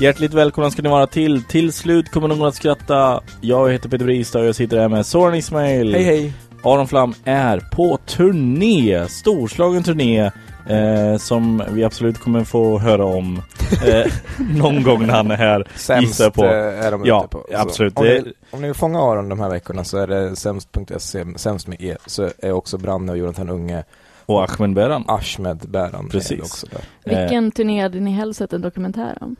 Hjärtligt välkomna ska ni vara till Till slut kommer någon att skratta Jag heter Peter Bristad och jag sitter här med Soran Ismail Hej hej! Aron Flam är på turné Storslagen turné eh, Som vi absolut kommer få höra om eh, Någon gång när han är här Sämst på. eh, är de Ja, ute på. Så absolut. Om, Det- ni, om ni vill fånga Aron de här veckorna så är det sämst.se, sämst med E, så är också Branne och Jonathan Unge, Och Ahmed Beran Ahmed Bäran med Precis. också där. Vilken turné hade ni helst sett en dokumentär om?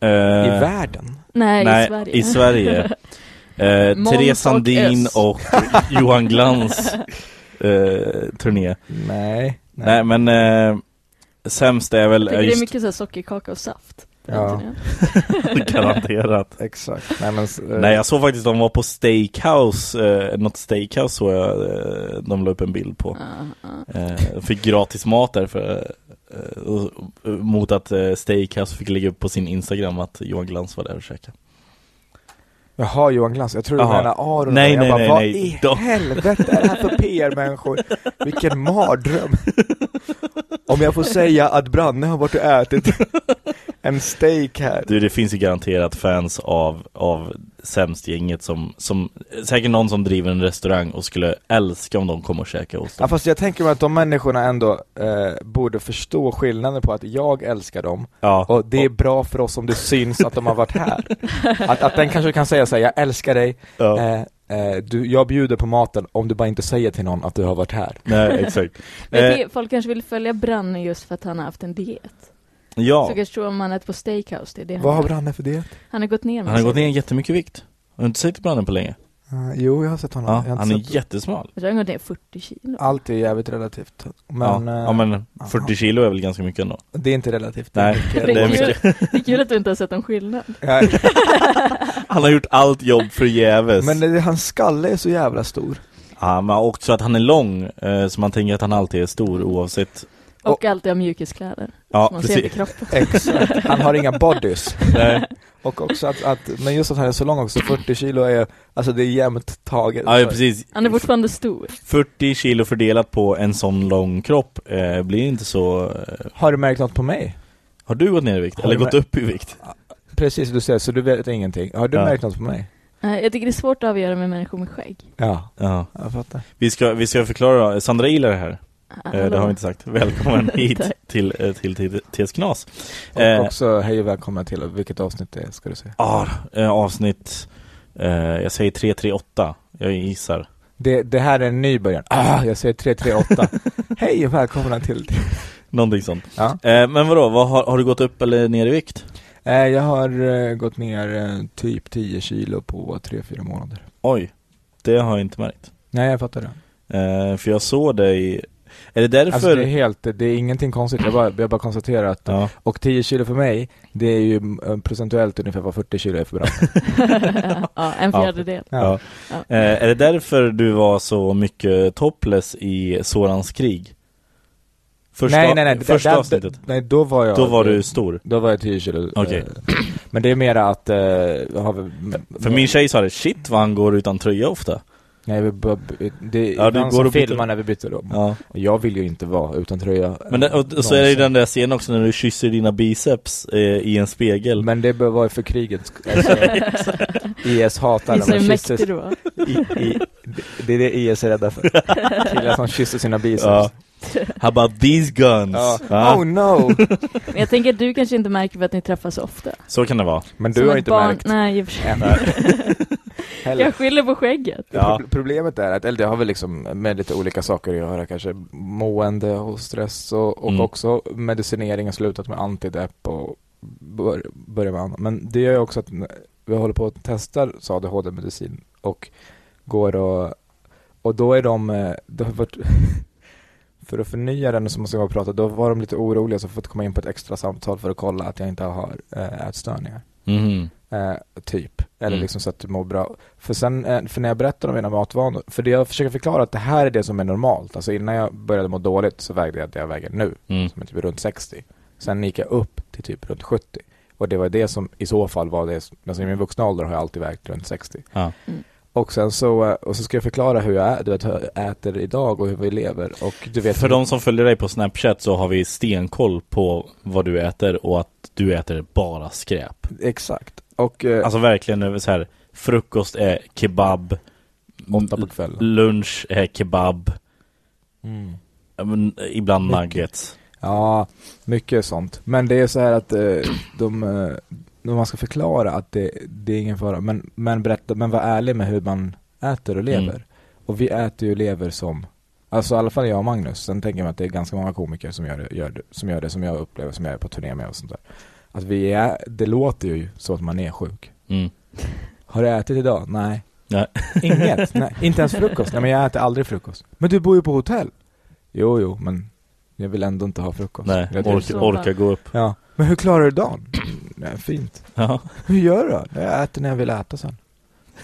Eh, I världen? Nej, Nej, i Sverige. i Sverige eh, Therese och Sandin Öss. och Johan Glans eh, turné Nej. Nej men eh, Sämst är väl Jag just det är mycket så här sockerkaka och saft. Ja. Garanterat Exakt. Nej, men, eh, Nej jag såg faktiskt de var på Steakhouse eh, Något Steakhouse såg jag eh, De la upp en bild på eh, Fick gratis mat där för, och, och, Mot att eh, Steakhouse fick lägga upp på sin Instagram Att Johan Glans var där och käkade Jaha, Johan Glans. Jag tror du menar Aron. Nej, jag nej, bara, nej, vad nej. i De- helvete är det här för PR-människor? Vilken mardröm. Om jag får säga att Branne har varit och ätit en steak här. Du det finns ju garanterat fans av, av Sämst-gänget som, som Säkert någon som driver en restaurang och skulle älska om de kom och käkade hos Ja dem fast jag tänker mig att de människorna ändå eh, borde förstå skillnaden på att jag älskar dem Ja, och det är bra för oss om det syns att de har varit här. Att, att den kanske kan säga så här, jag älskar dig, ja. eh, eh, du, jag bjuder på maten om du bara inte säger till någon att du har varit här. Nej exakt Men Eh, det, folk kanske vill följa Branne just för att han har haft en diet. Ja, Så kanske tror om han äter på Steakhouse, det är det han Vad har. Branne för det? Han har gått ner han har gått ner jättemycket vikt Har du inte sett branden på länge? Uh, jo, jag har sett honom. Ja, jag har han är sett jättesmal Jag tror han har gått ner 40 kilo. Allt är jävligt relativt. Men, ja. eh, ja men 40 kilo är väl ganska mycket ändå det är inte relativt. Nej, det är kul. mycket Det är kul att du inte har sett någon skillnad. Han har gjort allt jobb förgäves men det, hans skalle är så jävla stor. Ja, men också att han är lång eh, Så man tänker att han alltid är stor oavsett Och alltid har mjukiskläder. Ja, som man ser precis kroppen. Exakt. Han har inga bodys. Nej. Och också att, att, men just att han är så lång också, 40 kilo är, alltså det är jämnt taget. Ja, precis Han är fortfarande stor. 40 kilo fördelat på en sån lång kropp eh, Blir inte så eh, Har du märkt något på mig? Har du gått ner i vikt? Har Eller gått upp i vikt? Precis, du säger så du vet ingenting. Har du Ja. märkt något på mig? Eh, Jag tycker det är svårt att avgöra med människor med skägg. Ja, Ja jag fattar. Vi ska, vi ska förklara, Sandra Ilar är här eh, Det Hallå. har vi inte sagt Välkommen hit Tack. till, eh, till, till TS Knas Och Eh, också hej och välkomna till, vilket avsnitt det är ska du säga. eh, Avsnitt eh, Jag säger 338 Jag gissar Det, det här är en ny början. Ah, jag säger 338. hej och välkomna till. Någonting sånt Ja. eh, Men vadå, vad, har, har du gått upp eller ner i vikt? Eh, jag har eh, gått ner eh, typ 10 kilo på 3-4 månader. Oj, det har jag inte märkt Nej, jag fattar det. eh, För jag såg dig Är det därför? Alltså det är helt, det är ingenting konstigt. Jag bara, jag bara konstaterar att, ja. och 10 kilo för mig, det är ju eh, procentuellt ungefär vad 40 kilo är för Branne. ja, en fjärdedel. Ja. Ja. Eh, är det därför du var så mycket topless i Sorans krig? Första, nej, nej, nej. första där- avsnittet? Nej, då var jag... Då var du stor. Då var jag 10 kilo. Okej. eh, Men det är mera att... Har, väl- För min tjej sa det, shit vad han går utan tröja ofta. Nej, vi bara, det är Ja, går som filmar när vi byter rum. Ja. Och jag vill ju inte vara utan tröja. Men det, och, och så är det ju den där scenen också när du kysser dina biceps eh, i en spegel. Men det bör vara för kriget. Alltså, IS hatar när man kysser. I, i, det är det IS är rädda för. Killar som kysser sina biceps. Ja. How about these guns? Ja. Oh no! Men jag tänker att du kanske inte märker för att ni träffas så ofta. Så kan det vara. Men Som du har ett inte barn- märkt Nej, i och för sig. Heller. Jag skyller på skägget. Ja. Pro- Problemet är att, eller det har väl liksom med lite olika saker att göra kanske, mående och stress och, och Mm. också medicinering har slutat med antidepp och bör, börjar med annat. Men det gör ju också att vi håller på att testa ADHD-medicin och går och, och då är de, eh, det har varit för att förnya den som måste jag prata, då var de lite oroliga så fått komma in på ett extra samtal för att kolla att jag inte har äh, ätstörningar. Mhm. Eh, typ. Eller Mm. liksom så att du mår bra. För sen, eh, för när jag berättar om mina matvanor, för det jag försöker förklara att det här är det som är normalt. Alltså innan jag började må dåligt så vägde jag det jag väger nu, Mm. som är typ runt 60. Sen gick jag upp till typ runt 70. Och det var det som i så fall var det, alltså i min vuxna ålder har jag alltid vägt runt 60. Ja. Mm. Och sen så, eh, och så ska jag förklara hur jag ä- du vet, hur jag äter idag och hur vi lever. Och du vet För de som följer dig på Snapchat så har vi stenkoll på vad du äter och att du äter bara skräp. Exakt. Och eh, Alltså verkligen så här frukost är kebab, åtta på kvällen. lunch är kebab, Mm. men ibland Mycket. nuggets. Ja, mycket sånt. Men det är så här att eh, de, eh, de man ska förklara att det, det är ingen fara. Men, men berätta, men var ärlig med hur man äter och lever. Mm. Och vi äter ju och lever som, alltså i alla fall jag och Magnus. Sen tänker jag mig att det är ganska många komiker som gör det, gör det, som gör det som jag upplever, som jag är på turné med och sånt där. Att vi är, det låter ju så att man är sjuk. Mm. Har du ätit idag? Nej. Nej. Inget? Nej. Inte ens frukost? Nej men jag äter aldrig frukost. Men du bor ju på hotell. Jo, jo, men jag vill ändå inte ha frukost. Nej, Jag orka, orka gå upp. Ja, men hur klarar du dagen? Nej, fint. Ja. Hur gör du då? Jag äter när jag vill äta sen.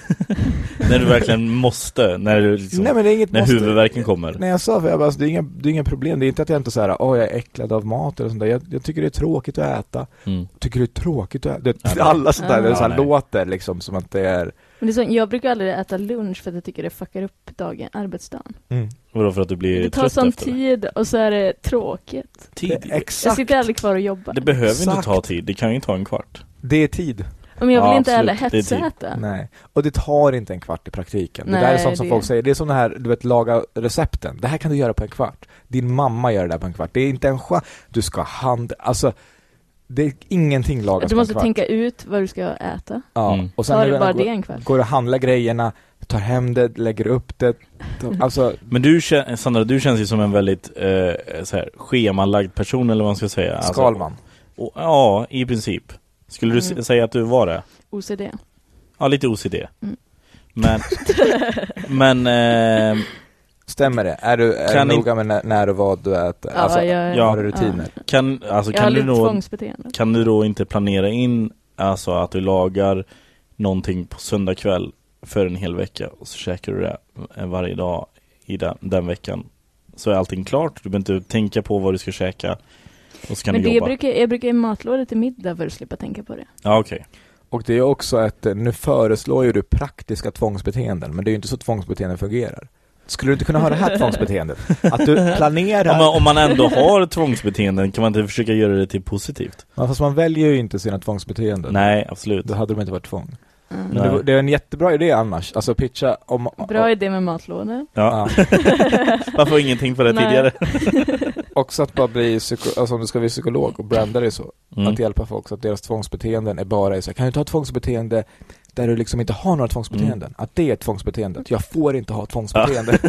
När du verkligen måste, när du liksom, Nej men det är inget när måste. huvudvärken kommer. Nej jag sa för jag bara, alltså, det, är inga, det är inga problem. Det är inte att jag inte säger åh jag är äcklad av mat eller sånt där. Jag, jag tycker det är tråkigt att äta. Mm. Tycker det är tråkigt att äta. Det, Ja, det- alla sånt där, det är Ja, så här låter liksom som att det är Men det är så, jag brukar aldrig äta lunch för att jag tycker det fuckar upp dagen, arbetsdagen. mm. Vadå för att du blir Det tar trött sån efter det? tid och så är det tråkigt. Tid? Det är Jag exakt. sitter aldrig kvar och jobbar. Det behöver inte Exakt. ta tid, det kan ju ta en kvart. Det är tid. Men jag vill Ja, inte heller hetsäta. Nej. Och det tar inte en kvart i praktiken. det där är Nej, sånt som det- folk säger. Det är som det här, du vet, laga recepten. Det här kan du göra på en kvart. Din mamma gör det där på en kvart. Det är inte en chans. Du ska hand... Alltså, det är ingenting lagas Du på en måste kvart. tänka ut vad du ska äta. Ja, Mm. och sen Tar är det bara går, det en kvart? går och handlar grejerna, tar hem det, lägger upp det. Alltså, Men du, Sandra, du känns ju som en väldigt eh, så här, schemalagd person eller vad man ska säga. Alltså, Skalman. och, ja, i princip. Skulle du Mm. säga att du var det? OCD. Ja, lite OCD. Mm. Men, men eh, Stämmer det? Är du, är Kan du noga med när, när och vad du äter? Ja, alltså, jag, ja, har du rutiner? kan, alltså, Jag har kan, du lite då, tvångsbeteende. kan du då inte planera in alltså, att du lagar någonting på söndag kväll för en hel vecka och så käkar du det eh, varje dag i den, den veckan. Så är allting klart, du behöver inte tänka på vad du ska käka och så kan Men du det jobba. brukar, jag brukar i matlåda till middag för att slippa tänka på det. Ja, okej. Och det är också att, eh, nu föreslår ju du praktiska tvångsbeteenden, men det är ju inte så tvångsbeteenden fungerar. Skulle du inte kunna ha det här tvångsbeteendet? Att du planerar, Ja, men om man ändå har tvångsbeteenden kan man inte försöka göra det till positivt? Ja, fast man väljer ju inte sina tvångsbeteenden. Nej, absolut. Då hade de inte varit tvång. Mm. Men det, det är en jättebra idé annars, alltså pitcha om... Bra idé med matlådor. Ja. Ja. Varför ingenting på det Nej. tidigare? Också att bara bli psyko, alltså om du ska bli psykolog och branda det så. Mm. Att hjälpa folk så att deras tvångsbeteenden är bara så här, kan du ta ett tvångsbeteende där du liksom inte har några tvångsbeteenden? Mm. Att det är ett tvångsbeteende. Jag får inte ha tvångsbeteende.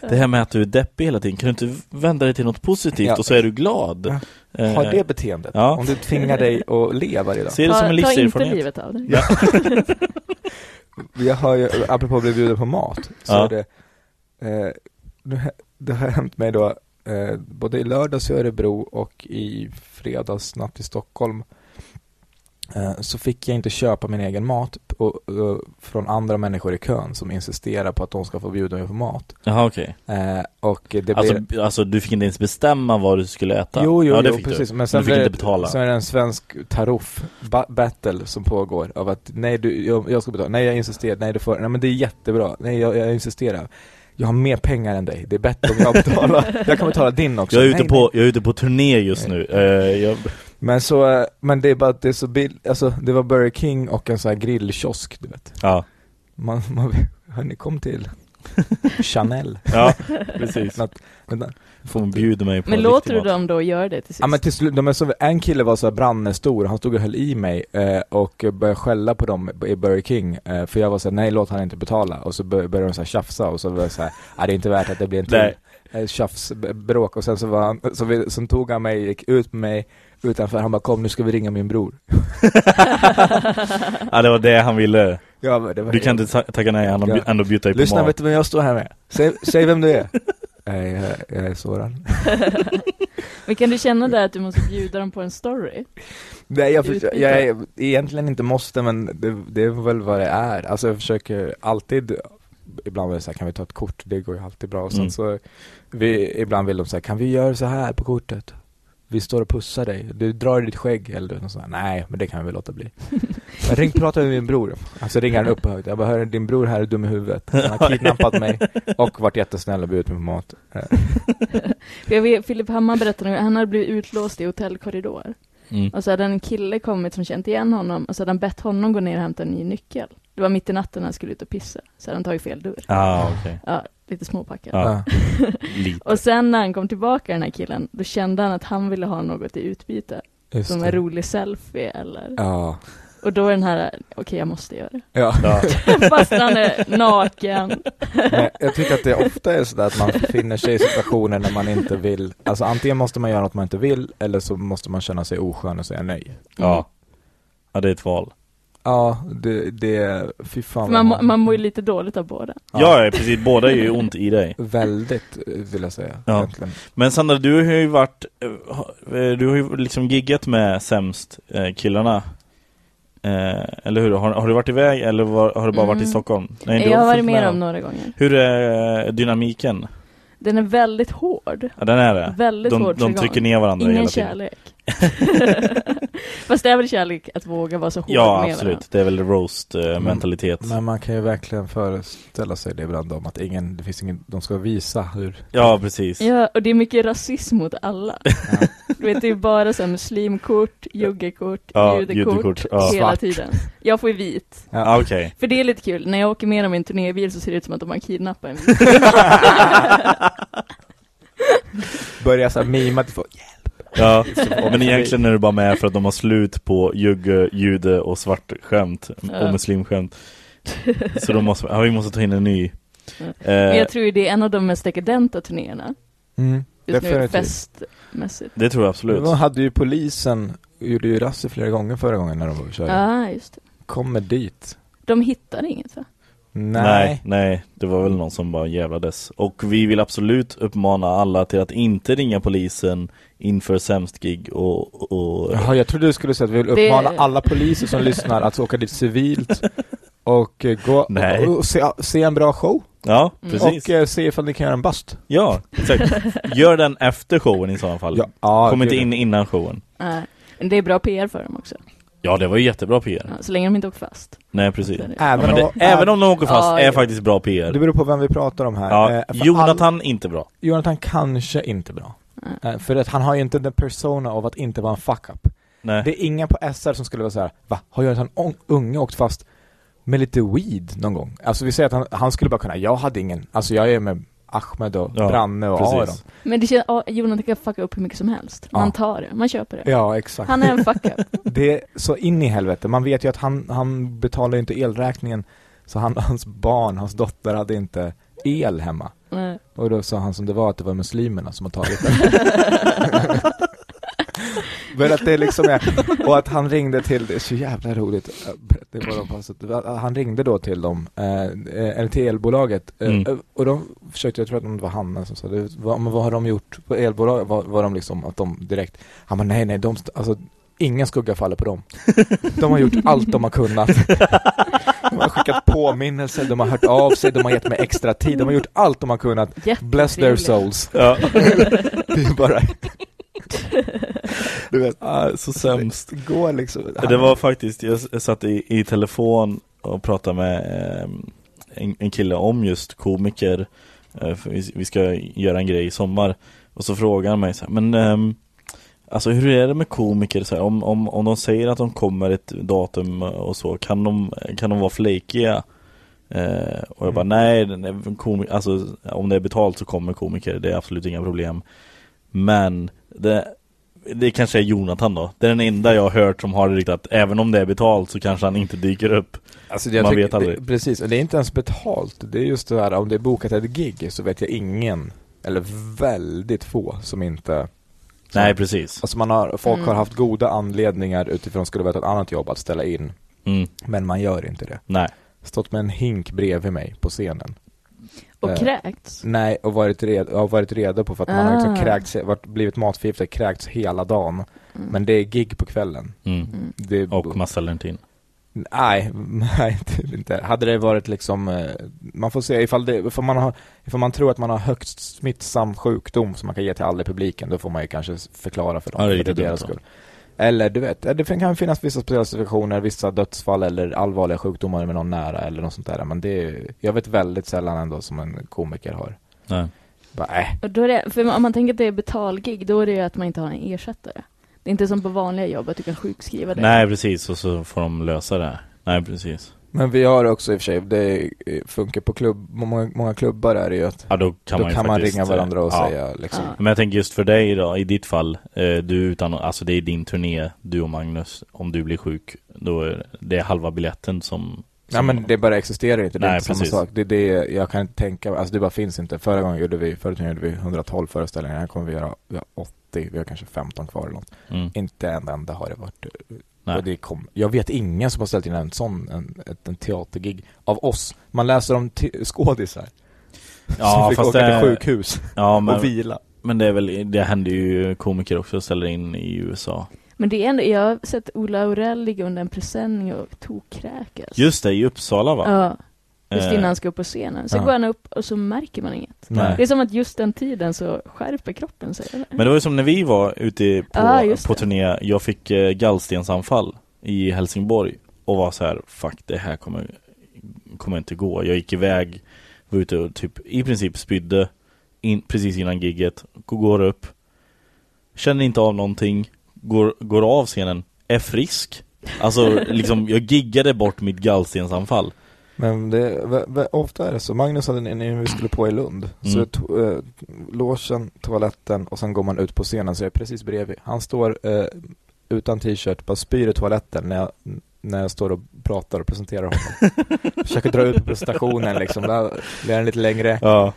Det här med att du är deppig hela tiden, kan du inte vända dig till något positivt Ja. och så är du glad? Ja. Eh, Ha det beteendet. Ja. Om du tvingar dig att le varje dag. Se det som en ta, ta inte livserfarenhet. livet av dig. Ja. Jag har ju, apropå att bli bjuden på mat, så Ja. är det, eh, det har hänt mig då, eh, både i lördags i Örebro och i fredags natt i Stockholm, eh, så fick jag inte köpa min egen mat eh, från andra människor i kön som insisterar på att de ska få bjuda mig på mat. Jaha, okej. Eh, och det blir... Alltså, alltså du fick inte ens bestämma vad du skulle äta? Jo, jo, ja, det jo precis. Du. Men sen du fick inte betala. Sen är det en svensk taroff ba- battle som pågår av att nej, du, jag, jag ska betala, nej jag insisterar, nej du får, nej men det är jättebra, nej jag, jag insisterar. Jag har mer pengar än dig, det är bättre om jag betalar, jag kan betala din också. Jag är, ute Nej, på, nej. jag är ute på turné just nu. Eh, jag, Men så, eh, men det är bara att det är så bill, alltså det var Burger King och en sån här grillkiosk, du vet. ja. Man, man, hörni kom till. Chanel. Ja, precis. Något- vänta. Får hon bjuda mig på Men en låter du mat. dem då göra det till sist? Ja men till slut, de är så, en kille var så här brannestor, han stod och höll i mig eh, och började skälla på dem i Burger King eh, för jag var så här, nej låt han inte betala och så bör- började de så här tjafsa och så var jag så här, "Nej, det är inte värt att det blir en till Nej. eh, tjafs, b- bråk och sen så var han, så, vi, så tog han mig, gick ut med mig utanför, han bara kom nu ska vi ringa min bror. Ja, det var det han ville. Ja, det var Du kan inte ta- tacka nej, han har Ja. ändå bjudit dig på Lyssna, mat. vet du vem jag står här med? Säg, säg vem du är. Nej, jag, jag är Soran. Men kan du känna där att du måste bjuda dem på en story? Nej, jag, försöker, jag är, egentligen inte måste, men det, det är väl vad det är. Alltså jag försöker alltid, ibland är det så här, kan vi ta ett kort? Det går ju alltid bra. Och sen Mm. så, vi, ibland vill de säga, kan vi göra så här på kortet? Vi står och pussar dig, du drar i ditt skägg eller något sånt. Nej, men det kan vi väl låta bli. Jag ring, prata med min bror. Alltså ringer han upp på högt. Jag bara, hör din bror här är dum i huvudet. Han har kidnappat mig och varit jättesnäll och bjudit mig på mat. Jag vet, Filip Hammar berättade att han hade blivit utlåst i hotellkorridor. Mm. Och så hade en kille kommit som känt igen honom och så hade han bett honom gå ner och hämta en ny nyckel. Det var mitt i natten när han skulle ut och pissa. Så hade han tagit fel dörr. Ah, okej. Ja, lite småpackad. Ja. Lite. Och sen när han kom tillbaka den här killen, då kände han att han ville ha något i utbyte. Just Som det. en rolig selfie eller... Ja. Och då är den här, okej jag måste göra det. Ja. Ja. Fast han är naken. Men jag tycker att det ofta är sådär att man finner sig i situationer när man inte vill, alltså antingen måste man göra något man inte vill eller så måste man känna sig oskön och säga nej. ja. Ja, det är ett val. Ja, det, det fy fan man, man mår ju lite dåligt av båda. Ja, ja precis. Båda är ju ont i dig. Väldigt, vill jag säga. Ja. Egentligen. Men Sandra, du har ju varit eh, Du har ju liksom giggat med sämst eh, killarna eh, Eller hur? Har, har du varit iväg eller var, har du bara varit i Mm. Stockholm? Nej, du jag har varit med dem några gånger. Hur är dynamiken? Den är väldigt hård. Ja, den är det. Väldigt De, hård de trycker ner varandra Ingen hela tiden. kärlek. Fast det är väl kärlek att våga vara så hård Ja, med absolut. varandra. Det är väl roast-mentalitet. Men man kan ju verkligen föreställa sig det ibland om att ingen, det finns ingen, de ska visa hur Ja, precis. Ja, och det är mycket rasism mot alla. Du vet, det är bara så här muslimkort, juggekort, Ja, judekort, judekort, ja. hela Svart. tiden. Jag får ju vit. Ja, ah, okej. För det är lite kul, när jag åker med dem i en turnébil så ser det ut som att de har kidnappat en Börja såhär mima till folk. Ja, men egentligen är det bara med för att de har slut på jugge, jude och svart skämt och muslimskämt. Så de måste, ja, vi måste ta in en ny. Eh, Men jag tror ju det är en av de mest dekadenta turnéerna. Mm, Just nu definitivt. festmässigt. det tror jag absolut. De hade ju polisen, gjorde ju razzior flera gånger förra gången när de var och körde. Ja, just det. Kommer dit. De hittar inget va? Nej. Nej, nej, det var väl någon som bara jävlades. Och vi vill absolut uppmana alla till att inte ringa polisen inför sämst gig och, och Jaha, jag trodde du skulle säga att vi vill Det- uppmana alla poliser som lyssnar att åka dit civilt och eh, gå Nej. och, och se, se en bra show. Ja, Mm. precis. Och eh, se ifall ni kan göra en bust. Ja, exakt. Gör den efter showen i sådana fall. Ja, ja, Kom inte in innan showen. Nej. Men det är bra PR för dem också. Ja, det var ju jättebra PR. Ja, så länge de inte åker fast. Nej, precis. Ja, Även, men det, om, även om de åker fast Ja, är ja. faktiskt bra PR. Det beror på vem vi pratar om här. Ja, Eh, Jonathan, inte bra. All, Jonathan kanske inte bra. Eh, för att han har ju inte den persona av att inte vara en fuck-up. Nej. Det är ingen på SR som skulle vara så här: va? Har Jonathan Unge åkt fast med lite weed någon gång? Alltså vi säger att han, han skulle bara kunna, jag hade ingen, alltså jag är med Ahmed och Ja, Branne och precis. Aron. Men det känns, Jonathan kan fucka upp hur mycket som helst. Man Ja. tar det, man köper det. Ja, exakt. Han är en fuck-up. Det är så in i helvete. Man vet ju att han, han betalar ju inte elräkningen. Så han, hans barn, hans dotter hade inte el hemma. Nej. Och då sa han som det var att det var muslimerna som har tagit det. Men att det liksom är, och att han ringde till, det är så jävla roligt. Det var de att han ringde då till dem, eh, eller till elbolaget. eh, Mm. Och de försökte, jag tror att det var Hanna som sa det, vad, men vad har de gjort på elbolaget? Var, var de liksom, att de direkt, han bara nej nej, de, alltså ingen skugga faller på dem. De har gjort allt de har kunnat. De har skickat påminnelser, de har hört av sig, de har gett mig extra tid, de har gjort allt de har kunnat. Bless their souls. Ja. Det är bara... Du vet, Ah, så sämst. det går liksom... Det var faktiskt, jag satt i, i telefon och pratade med eh, en, en kille om just komiker. Eh, vi, vi ska göra en grej i sommar. Och så frågade han mig så här, men ehm, alltså hur är det med komiker? Så här, om, om, om de säger att de kommer ett datum och så, kan de, kan de vara flakiga? Eh, och jag bara, Mm. nej, den är komi- alltså, om det är betalt så kommer komiker, det är absolut inga problem. Men det, det kanske är Jonathan då. Det är den enda jag har hört som har det att även om det är betalt så kanske han inte dyker upp. Alltså jag Man tycker- vet aldrig. Det, precis, och det är inte ens betalt. Det är just det här, om det är bokat ett gig så vet jag ingen, eller väldigt få, som inte Nej, precis. Alltså man har, folk Mm. har haft goda anledningar utifrån skulle vara ett annat jobb att ställa in. Mm, Men man gör inte det. nej. Stått med en hink bredvid mig på scenen. Och Eh, kräkts. Nej, och varit redo, har varit redo på för att man har liksom Ah. kräkts, varit, blivit matförgiftad, kräkts hela dagen. Mm. Men det är gig på kvällen. Mm. Mm. Det, Och man ställer inte in. Nej, nej typ inte. Hade det varit liksom, eh, man får se ifall, det, ifall, man har, ifall man tror att man har högst smittsam sjukdom som man kan ge till alla i publiken, då får man ju kanske förklara för dem. Ja, det är för lite deras dumt då. Eller du vet, det kan finnas vissa speciella situationer, vissa dödsfall eller allvarliga sjukdomar med någon nära eller något sånt där. Men det är, jag vet väldigt sällan ändå som en komiker har. Nej. Bara, äh. Och då är det, för om man tänker att det är betalgig, då är det ju att man inte har en ersättare. Det är inte som på vanliga jobb att du kan sjukskriva dig. nej, precis. Och så får de lösa det. Nej, precis. Men vi har också i och för sig, det eh, funkar på klubb, många, många klubbar är det ju att Ja, då kan då man ju kan man ringa varandra och ja. säga liksom. Ja. Men jag tänker just för dig då, i ditt fall, eh, du utan, alltså det är din turné, du och Magnus, om du blir sjuk, då är det halva biljetten som... Ja som men det bara existerar inte, det är Nej, inte samma sak. Det är det jag kan inte tänka alltså det bara finns inte. Förra gången gjorde vi, gången gjorde vi 112 föreställningar, här kommer vi göra vi har 80, vi har kanske 15 kvar eller något. Mm. Inte en enda har det varit. Nej. Och det kom, jag vet ingen som har ställt in en sån, en, ett, en teatergig av oss. Man läser om te- skådisar Ja, som fick fast åka det- till sjukhus Ja, men, och vila. men det är väl, det händer ju komiker också ställer in i USA. Men det är ändå, jag har sett Ola Aurell ligga under en presenning och tokkräkas. Just det, i Uppsala va? Ja, just Eh, innan han ska upp på scenen. Sen Ja. går han upp och så märker man inget. Nej. Det är som att just den tiden så skärper kroppen sig. Eller? Men det var ju som när vi var ute på, just på turné, jag fick eh, gallstensanfall i Helsingborg och var så här: fuck det här kommer, kommer inte gå. Jag gick iväg, var ute och typ i princip spydde in, precis innan gigget, går upp, känner inte av någonting, går, går av scenen, är frisk. Alltså liksom, jag giggade bort mitt gallstensanfall. Men det, ofta är det så. Magnus hade en när vi skulle på i Lund. Så Mm. to, eh, logen, toaletten och sen går man ut på scenen så är jag precis bredvid. Han står eh, utan t-shirt, bara spyr i toaletten när jag, när jag står och pratar och presenterar honom. Försöker dra ut på presentationen liksom, där blir den lite längre. Ja.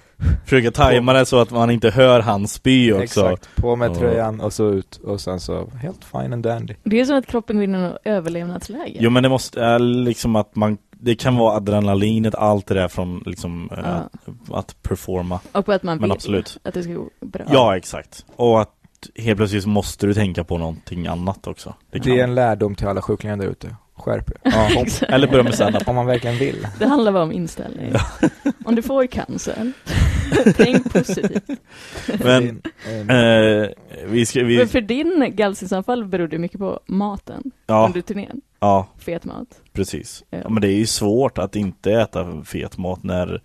Försöka tajma det så att man inte hör han spy också. Exakt, på med Ja. tröjan och så ut och sen så helt fine and dandy. Det är som att kroppen något överlevnadsläge. Jo men det måste, är liksom att man Det kan vara adrenalinet, allt det där från liksom eh, Ja. att performa Och på att man Men vill absolut. att det ska gå bra. Ja exakt, och att helt plötsligt måste du tänka på någonting annat också Det, kan- är en lärdom till alla sjuklingar där ute. Skärp er. ja. Eller börja med stand-up Om man verkligen vill. Det handlar bara om inställning. Om du får cancer, tänk positivt. Men Eh, eh, vi ska, För, vi, för din gallstensanfall berodde mycket på maten ja, under turnén. ja Fet mat. precis Ja. ja, Men det är ju svårt att inte äta fet mat när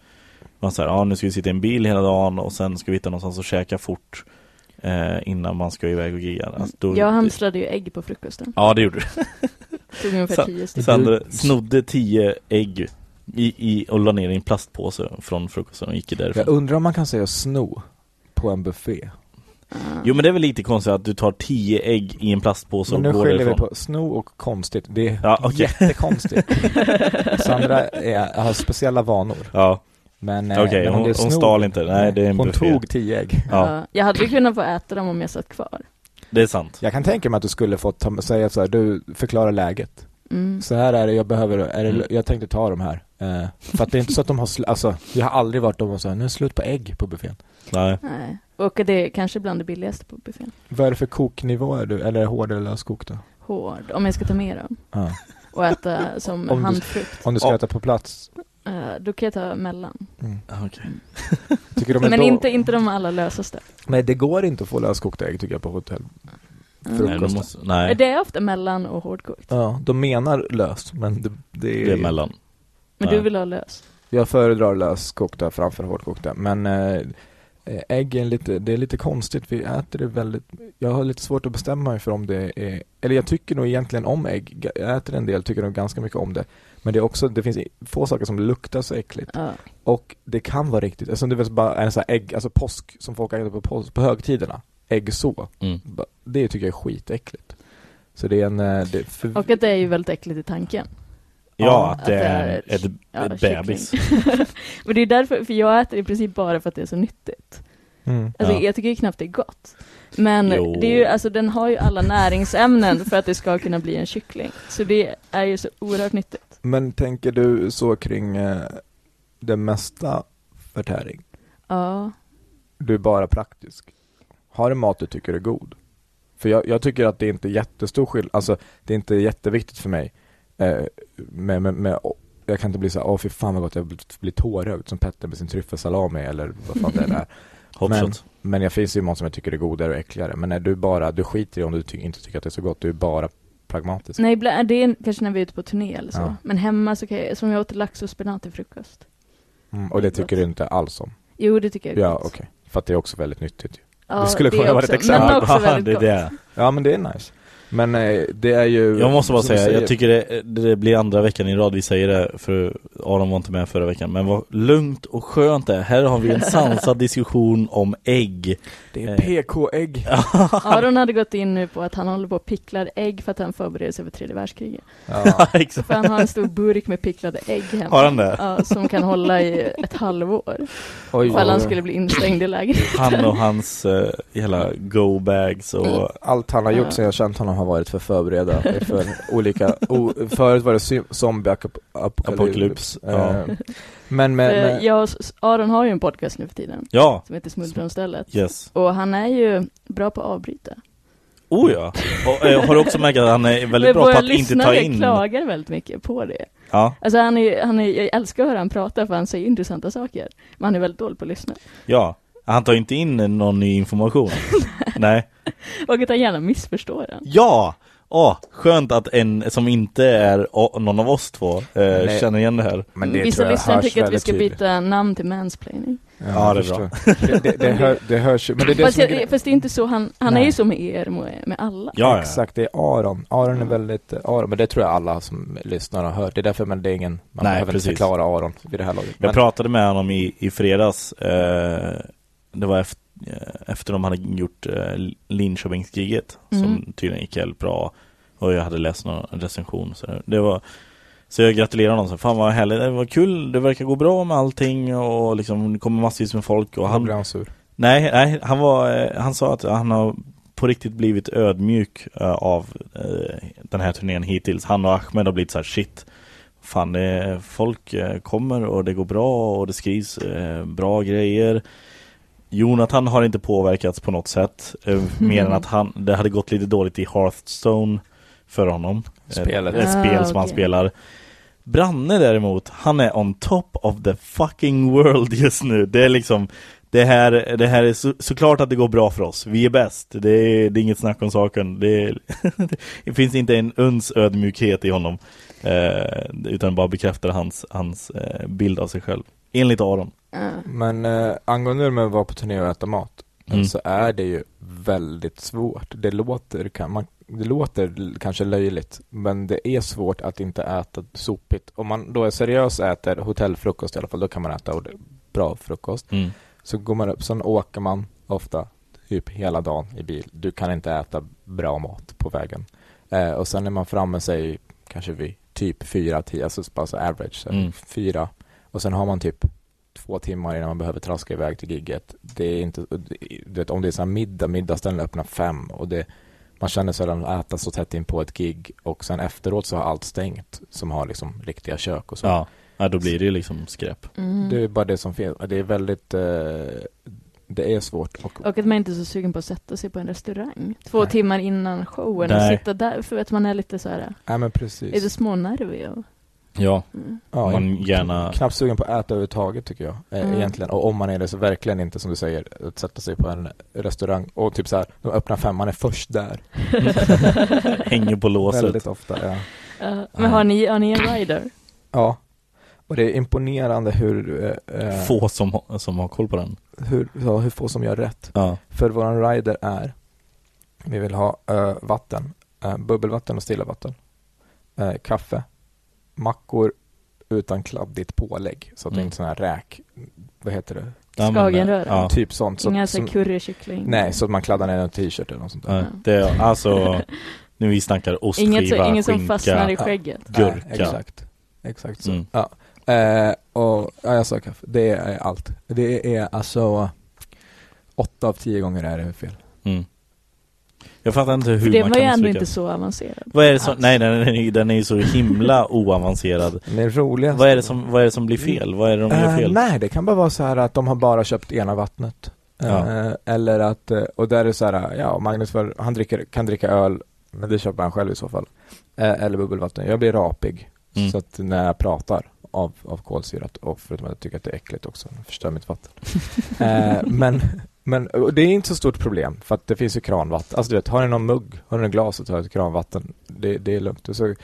man säger ja nu ska vi sitta i en bil hela dagen och sen ska vi hitta någonstans och käka fort eh, innan man ska iväg och gigga alltså, då, Jag hamstrade ju ägg på frukosten. Ja det gjorde du Tog ungefär Sa- tio stycken. Sandra snodde tio ägg i, i, och la ner i en plastpåse från frukosten och gick därifrån. Jag undrar om man kan säga sno på en buffé. Jo men det är väl lite konstigt att du tar tio ägg i en plastpåse Men och nu går skiljer vi därifrån. på sno och konstigt. Det är Ja, okej. jättekonstigt. Sandra är, har speciella vanor. Ja, Men, eh, okej, men om hon, hon sno- stal inte. Nej, det är en Hon buffé. tog tio ägg. Ja, Ja. Jag hade ju kunnat få äta dem om jag satt kvar. Det är sant. Jag kan tänka mig att du skulle fått ta, säga så här, du förklarar läget. Mm. Så här är det, jag behöver, är det, Mm. jag tänkte ta de här. Eh, för att det är inte så att de har, sl- alltså, jag har aldrig varit de och sagt, nu är det slut på ägg på buffén. Nej. Nej. Och det är kanske bland det billigaste på buffén. Vad är det för koknivå är du? Eller hård eller löskok då? Hård, om jag ska ta med dem. Ja. Och äta som Om du- handfrukt. Om du ska äta på plats. Eh, då kan jag ta mellan. Mm. Okej. Tycker de Men då- inte, inte de allra lösaste. Nej, det går inte att få löskokta ägg tycker jag på hotell. Mm. Nej, måste, nej, Det är ofta mellan och hårdkokt. Ja, de menar löst, men det, det är... det är mellan. Men Nej. du vill ha lös? Jag föredrar löskokta framför hårdkokta, men eh, ägg är lite, det är lite konstigt. Vi äter det väldigt, jag har lite svårt att bestämma mig för om det är, eller jag tycker nog egentligen om ägg. Jag äter en del, tycker nog ganska mycket om det. Men det är också, det finns få saker som luktar så äckligt. Ja. Och det kan vara riktigt, alltså det är bara en sån här ägg, alltså påsk som folk äter på, påsk, på högtiderna. Äggså. Mm. Det tycker jag är skitäckligt. Så det är en, eh, det, för, Och att det är ju väldigt äckligt i tanken. Ja, att att det är ett- ett, ja, ett bebis. Men det är därför, för jag äter i princip bara för att det är så nyttigt. mm. Alltså Ja. jag tycker ju knappt det är gott. Men Jo. det är ju, alltså den har ju alla näringsämnen för att det ska kunna bli en kyckling. Så det är ju så oerhört nyttigt. Men tänker du så kring eh, det mesta förtäring? Ja. Du är bara praktisk. Har du mat du tycker är god? För jag, jag tycker att det är inte jättestor skillnad, alltså det är inte jätteviktigt för mig eh, med, med, med, jag kan inte bli så åh fy fan vad gott, jag blir, blir tårögd som Petter med sin tryffelsalami eller vad fan det är. Men-. Men jag finns ju mat som jag tycker är godare och äckligare. Men är du bara, du skiter i om du ty- inte tycker att det är så gott, du är bara pragmatisk. Nej, ibland- det är kanske när vi är ute på turné eller så. Ja. Men hemma så kan jag, som jag åt lax och spenat till frukost. Mm, och det tycker du inte alls om? Jo, det tycker jag är Ja, okej. För att det är också väldigt nyttigt. Ja, Det skulle kunna vara ett exempel. Men också Ja, väldigt gott. det. Ja, men det är nice. Men eh, det är ju... Jag måste bara säga, jag tycker det, det blir andra veckan i rad vi säger det för Aron var inte med förra veckan men vad lugnt och skönt det är. Här har vi en sansad diskussion om ägg. Det eh, är PK-ägg. Aron hade gått in nu på att han håller på att pickla ägg för att han förbereder sig för tredje världskriget. Ja. exakt. För han har en stor burk med picklade ägg hemma. Har han det? Ja, som kan hålla i ett halvår. Oj, Ifall han skulle bli instängd i lägenheten. Han och hans eh, hela go-bags och Allt han har gjort Ja. sen jag känt honom har varit för förbereda för olika, o, förut var det zombie-apokalyps. Apokalyps, ja. Eh, Men med, med Jag Aron har ju en podcast nu för tiden. Ja, Som heter Smultronstället. yes. Och han är ju bra på att avbryta. Oh ja. Och, eh, har du också märkt att han är väldigt bra på att inte ta in... klagar väldigt mycket på det. Ja, Alltså han är, han är, jag älskar att höra han prata för han säger intressanta saker. Men han är väldigt dålig på att lyssna. ja. Han tar inte in någon ny information. Nej. Och att han gärna missförstår den. Ja! Åh, skönt att en som inte är å- någon av oss två eh, Nej. känner igen det här. men det Vissa tror jag lyssnare tycker att vi ska tydligt. byta namn till mansplaining. Ja, det är förstår. det, det, det, hör, det hörs men det är det Fast, som är jag, fast det är inte så, han, han är ju så med er, med, med alla. Ja, ja. Exakt, det är Aron. Aron är väldigt, eh, Aron, men det tror jag alla som lyssnar har hört. Det är därför, men det är ingen, man Nej, behöver precis. inte förklara Aron vid det här laget. Jag Men, pratade med honom i, i fredags. Eh, det var efter, efter de hade gjort eh, Linköpingskriget Mm. som tydligen gick helt bra. Och jag hade läst någon recension. Så det var så jag gratulerar honom. Så, Fan vad härligt, det var kul. Det verkar gå bra med allting och liksom det kommer massvis med folk. Och han blir han sur. nej, nej han, var, eh, han sa att han har på riktigt blivit ödmjuk eh, av eh, den här turnén hittills. Han och Ahmed har blivit så här shit. Fan, det folk kommer och det går bra och det skrivs bra grejer. Jonathan har inte påverkats på något sätt. Mer än att han, det hade gått lite dåligt i Hearthstone för honom. Spelet. Ett, ett Ah, spel som han spelar. Branne däremot, han är on top of the fucking world just nu. Det är liksom det här, det här är så, såklart att det går bra för oss. Vi är bäst. Det är, det är inget snack om saken. Det, är, det finns inte en uns ödmjukhet i honom. Eh, utan bara bekräftar hans, hans eh, bild av sig själv. Enligt Aron. Ja. Men eh, angående det med att vara på turné och äta mat Mm. så är det ju väldigt svårt. Det låter, kan man, det låter kanske löjligt men det är svårt att inte äta sopigt. Om man då är seriös och äter hotellfrukost i alla fall, då kan man äta bra frukost. Mm. Så går man upp, sen åker man ofta typ hela dagen i bil. Du kan inte äta bra mat på vägen. Eh, och sen är man framme sig kanske vid typ fyra, tio, alltså bara så average, så Mm. fyra. Och sen har man typ två timmar innan man behöver traska iväg till gigget. Det är inte, du vet, om det är så här middag, middagsställen öppnar fem och det, man känner sig att äta så tätt in på ett gig och sen efteråt så har allt stängt som har liksom riktiga kök och så. Ja. ja, då blir det ju liksom skräp. Mm. Det är bara det som finns. Det är väldigt, eh, det är svårt. Och, Och att man inte är så sugen på att sätta sig på en restaurang. Två Nej. timmar innan showen och Nej. sitta där för att man är lite så här, nej men precis. lite smånervig och, Ja, mm. Ja, man gärna... Knappt sugen på att äta överhuvudtaget tycker jag. Eh, Mm. Egentligen. Och om man är det så verkligen inte som du säger, att sätta sig på en restaurang och typ så här, de öppnar fem, man är först där. Hänger på låset. Väldigt ofta, ja. Ja, men har ni, har ni en rider? Ja. Och det är imponerande hur, eh, eh, Få som, har- som har koll på den. hur, ja, hur få som gör rätt. Ja. För våran rider är, vi vill ha eh, vatten, eh, bubbelvatten och stilla vatten, eh, kaffe, mackor utan kladdigt pålägg. Så att det Mm. inte sån här räk, vad heter det? Ja, Skagenröra. Ja. Typ sånt. Så, Inga så currykyckling. nej, så att man kladdar ner en t-shirt eller något sånt där. Nej, det är alltså när vi snackar ostskiva, Inget, så, inget som skinka, fastnar i ja. skägget. gurka. Nej, exakt. Exakt så. Mm. Ja. Eh, och ja, jag sa kaffe. Det är allt. Det är alltså åtta av tio gånger är det fel. Mm. Jag fattar inte hur För det man var ju kan ändå inte så avancerat. Vad är det som, alls. nej den är, den är ju så himla oavancerad. Men det roligaste Vad är det som, vad är det som blir fel? Vad är det de gör Eh, fel? nej, det kan bara vara så här att de har bara köpt ena vattnet. Ja. Eh, eller att, eh, och där är det så här, ja Magnus för, han dricker, kan dricka öl, men det köper han själv i så fall. Eh, eller bubbelvatten. Jag blir rapig. Mm. Så att när jag pratar av, av kolsyrat och förutom att jag tycker att det är äckligt också, det förstör mitt vatten. men, men det är inte så stort problem för att det finns ju kranvatten. Alltså du vet, har ni någon mugg, har ni någon glas och tar ett kranvatten, det, det är lugnt. Och så,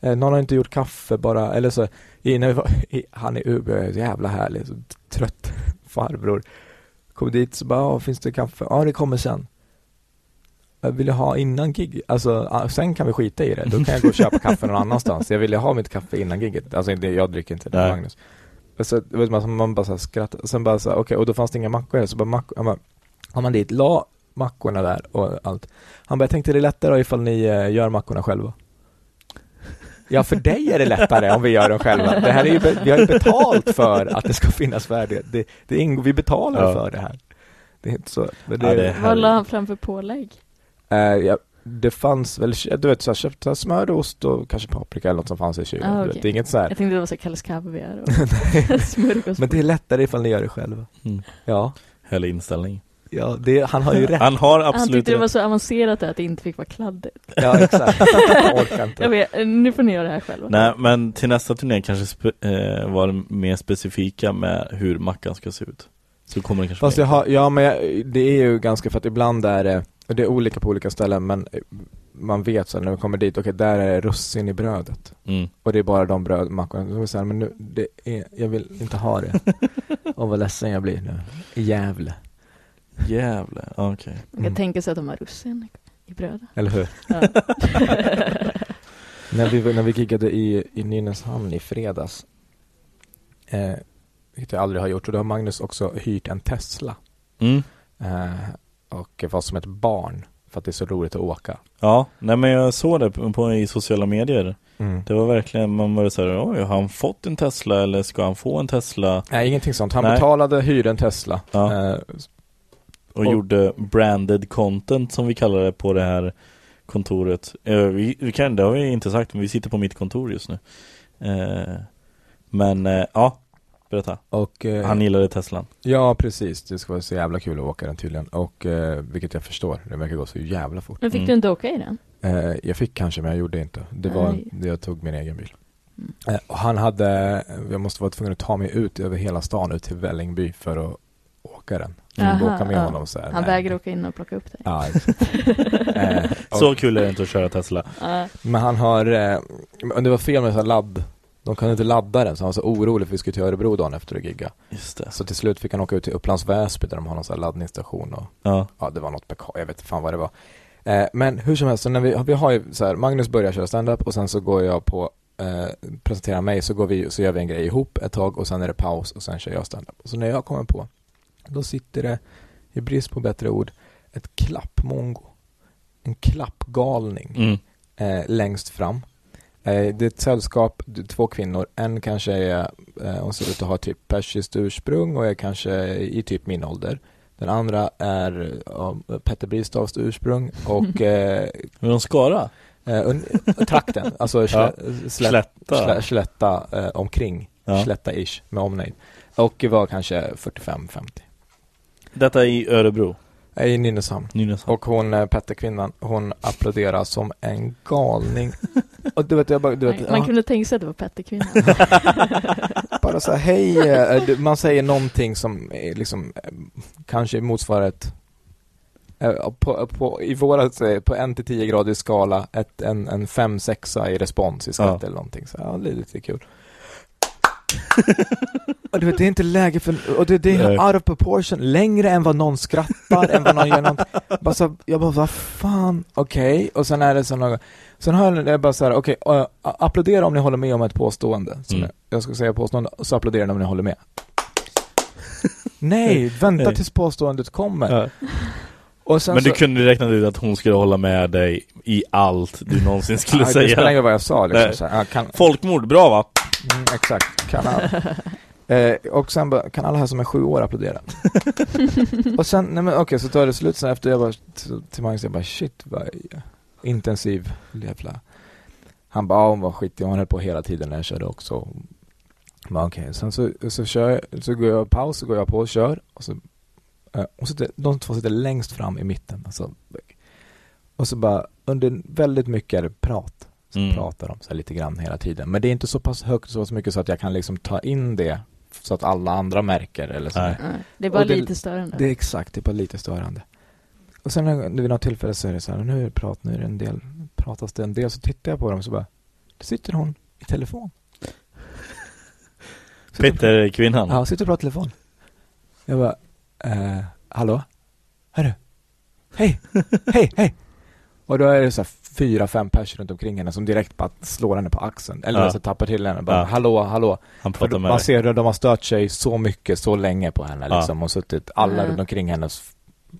eh, någon har inte gjort kaffe bara, eller så, i, när vi var, i, han i Umeå är jävla härlig, så trött farbror. Kom dit så bara, "Ja, finns det kaffe? Ja, det kommer sen. Jag ville ha innan gig, alltså sen kan vi skita i det. Då kan jag gå och köpa kaffe någon annanstans. Jag ville ha mitt kaffe innan giget. Alltså jag dricker inte det. Magnus. Så, vet man, man bara så här skrattar. Och sen bara så okej, och då fanns det inga mackor här. Så bara mackor, han bara, har man dit, la mackorna där och allt. Han bara, jag tänkte det är lättare ifall ni eh, gör mackorna själva. Ja, för dig är det lättare om vi gör dem själva. Det här är ju, vi har ju betalt för att det ska finnas färdiga. Det, det ingår, vi betalar Ja. för det här. Det är inte så. Men Ja, det är Vad la han fram för pålägg? Eh, ja, det fanns väl, du vet, så jag köpte smör, ost och kanske paprika eller något som fanns i kylen. Ah, okej. Det är inget så här. Jag tänkte det var så Kalles kaviar och smörgås. Men det är lättare ifall ni gör det själva. Mm. Ja, Härlig inställning. ja det, han har ju rätt. Han har Han absolut tyckte det var så avancerat att det inte fick vara kladdigt. Ja, exakt. Jag orkar Jag inte. vet, nu får ni göra det här själva. Nej, men till nästa turné kanske eh, var mer specifika med hur mackan ska se ut. Så kommer det kanske Fast jag har, ja men jag, det är ju ganska för att ibland är det, och det är olika på olika ställen men eh, man vet så när man kommer dit, okej där är det russin i brödet. Mm. Och det är bara de brödmackorna. Så här, men nu, det är, jag vill inte ha det. Och vad ledsen jag blir nu. I Gävle. Jävlar, okej. Man kan Mm. tänka sig att de har russin i brödet. Eller hur? När vi, när vi giggade i, i Nynäshamn i fredags, eh, vilket jag aldrig har gjort, och då har Magnus också hyrt en Tesla. Mm. Eh, och var som ett barn, för att det är så roligt att åka. Ja, nej men jag såg det på, på i sociala medier. Mm. Det var verkligen, man var så här, oj, har han fått en Tesla eller ska han få en Tesla? Nej, ingenting sånt. Han Nej. betalade, en Tesla. Ja. Eh, Och, Och- gjorde branded content som vi kallar det på det här kontoret. Eh, vi, vi kan, det har vi inte sagt, men vi sitter på mitt kontor just nu. Eh, men eh, ja, berätta. och, eh, Han gillade Teslan. Ja, precis. Det ska vara så jävla kul att åka den tydligen. Och eh, vilket jag förstår, det verkar gå så jävla fort. Men fick Mm. du inte åka i den? Eh, jag fick kanske, men jag gjorde inte. Det var, det jag tog min egen bil. Mm. Eh, och han hade, jag måste vara tvungen att ta mig ut över hela stan, ut till Vällingby för att åka den. Aha, åka med ja. honom så här. Han vägrar åka in och plocka upp dig. Ja, eh, och, Så kul är det inte att köra Tesla. Men han har, eh, det var fel med så här ladd. De kunde inte ladda den, så han var så orolig för att vi skulle till Örebro dagen efter att gigga. Just det. Så till slut fick han åka ut till Upplands Väsby där de har någon sån här laddningsstation och Ja. ja, det var något beka- jag vet fan vad det var. Eh, men hur som helst, så när vi, vi har ju så här, Magnus börjar köra stand-up och sen så går jag på, eh, presenterar mig, så går vi, så gör vi en grej ihop ett tag och sen är det paus och sen kör jag stand-up. Så när jag kommer på, då sitter det, i brist på bättre ord, ett klappmongo. En klappgalning Mm. eh, längst fram. Eh, det är ett sällskap, är två kvinnor. En kanske är, eh, hon ser ut att ha typ persiskt ursprung och är kanske i typ min ålder. Den andra är av Petter Bristavs ursprung och eh, Men de skara? eh, trakten, alltså slä, slä, Slätta. slä, slätta eh, omkring, Ja. slätta-ish med omnejd. Och var kanske 45-50. Detta i Örebro, I Nynäshamn. Nynäshamn. Och hon, Petterkvinnan, hon applåderar som en galning. Och du vet, jag bara, du vet, Man, man ja. kunde tänka sig att det var Petterkvinnan. Bara så här, hej, eh, du- man säger någonting som är liksom eh, kanske motsvarar ett eh, på, på, i vårat, eh, på en till 10 graders skala, ett, en, en 5-6 i respons i skratt Ja. eller någonting. Så ja, det är lite kul. och du vet, det är inte läge för, och det, det är Nej. out of proportion, längre än vad någon skrattar, än vad någon gör något. Bara så, jag bara, vad fan, okej, och sen är det så något, sen har jag bara så här, okej, äh, applådera om ni håller med om ett påstående. Mm. Jag ska säga påstående, så applådera om ni håller med. Nej, vänta Nej. tills påståendet kommer. Ja. Men du så, kunde räkna ut att hon skulle hålla med dig i allt du någonsin skulle Ja, Det spelar ingen säga. roll vad jag sa liksom. Så här, kan, Folkmord, bra va? Mm, exakt, kan alla. Eh, och sen bara, kan alla här som är sju år applådera? och sen, nej men okej, så tar det slut sen efter jag bara, till, Magnus, jag bara shit vad intensiv jävla. Han bara, ja hon var skitig, hon höll på hela tiden när jag körde också. Men okej, sen så, så kör jag, så går jag paus, så går jag på och kör. Och så, eh, och sitter, de två sitter längst fram i mitten. Alltså, och så bara, under väldigt mycket är det prat. Så Mm. pratar de så lite grann hela tiden. Men det är inte så pass högt, så pass mycket så att jag kan liksom ta in det så att alla andra märker eller så. Nej. Det är bara det- lite störande. Det är exakt, det är bara lite störande. Och sen när- vid något tillfälle så är det så här, nu prat, nu är det en del, pratas det en del, så tittar jag på dem så bara, då sitter hon i telefon. Petter, kvinnan. Ja, sitter och pratar i telefon. Jag bara, eh, hallå? Hörru? Hej! Hej, hej! Och då är det så här fyra, fem pers runt omkring henne som direkt bara slår henne på axeln. Eller Ja. så tappar till henne. Bara, Ja. hallå, hallå. Han För pratar med man dig. ser att de har stört sig så mycket, så länge på henne Ja. liksom. Och suttit, alla Ja. runt omkring hennes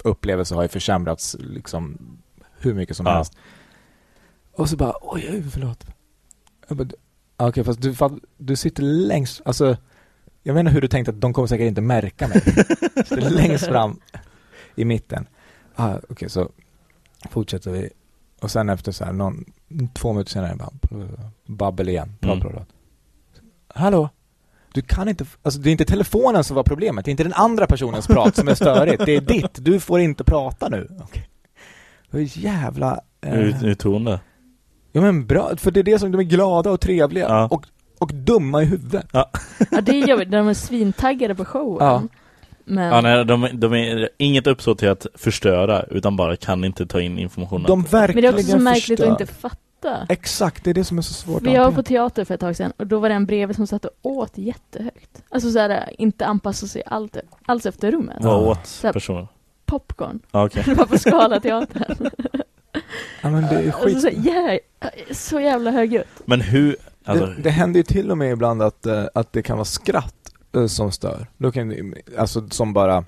upplevelse har ju försämrats liksom hur mycket som Ja. helst. Och så bara, oj, förlåt. Jag bara, "Ah, Okej, fast du, du sitter längst, alltså jag vet inte hur du tänkte att de kommer säkert inte märka mig. längst fram i mitten. Ah, Okej, så fortsätter vi. Och sen efter så här, någon, två minuter senare, bara, babbel igen. Mm. prat, prat. Hallå? Du kan inte, alltså det är inte telefonen som var problemet, det är inte den andra personens prat som är störigt, det är ditt, du får inte prata nu. Okej. Det är jävla... eh, Hur, hur tog hon det? Ja men bra, för det är det som de är glada och trevliga Ja. och, och dumma i huvudet. Ja, det är jobbigt när de är svintaggade på showen. Ja. Men, Ja, nej, de, de är inget uppsåt till att förstöra utan bara kan inte ta in informationen. De men det är verkligen också så märkligt förstör. att inte fatta. Exakt, det är det som är så svårt Vi var på teater för ett tag sedan och då var det en bredvid som satt och åt jättehögt. Alltså såhär, inte anpassa sig allt, alls efter rummet. Vad åt Så här- personen? Popcorn. Ja, okej. Det var på Scalateatern. Ja men det är Alltså skit. så, jä- så jävla högljutt. Men hur, alltså, det, det händer ju till och med ibland att, eh, att det kan vara skratt som stör. Då kan, alltså som bara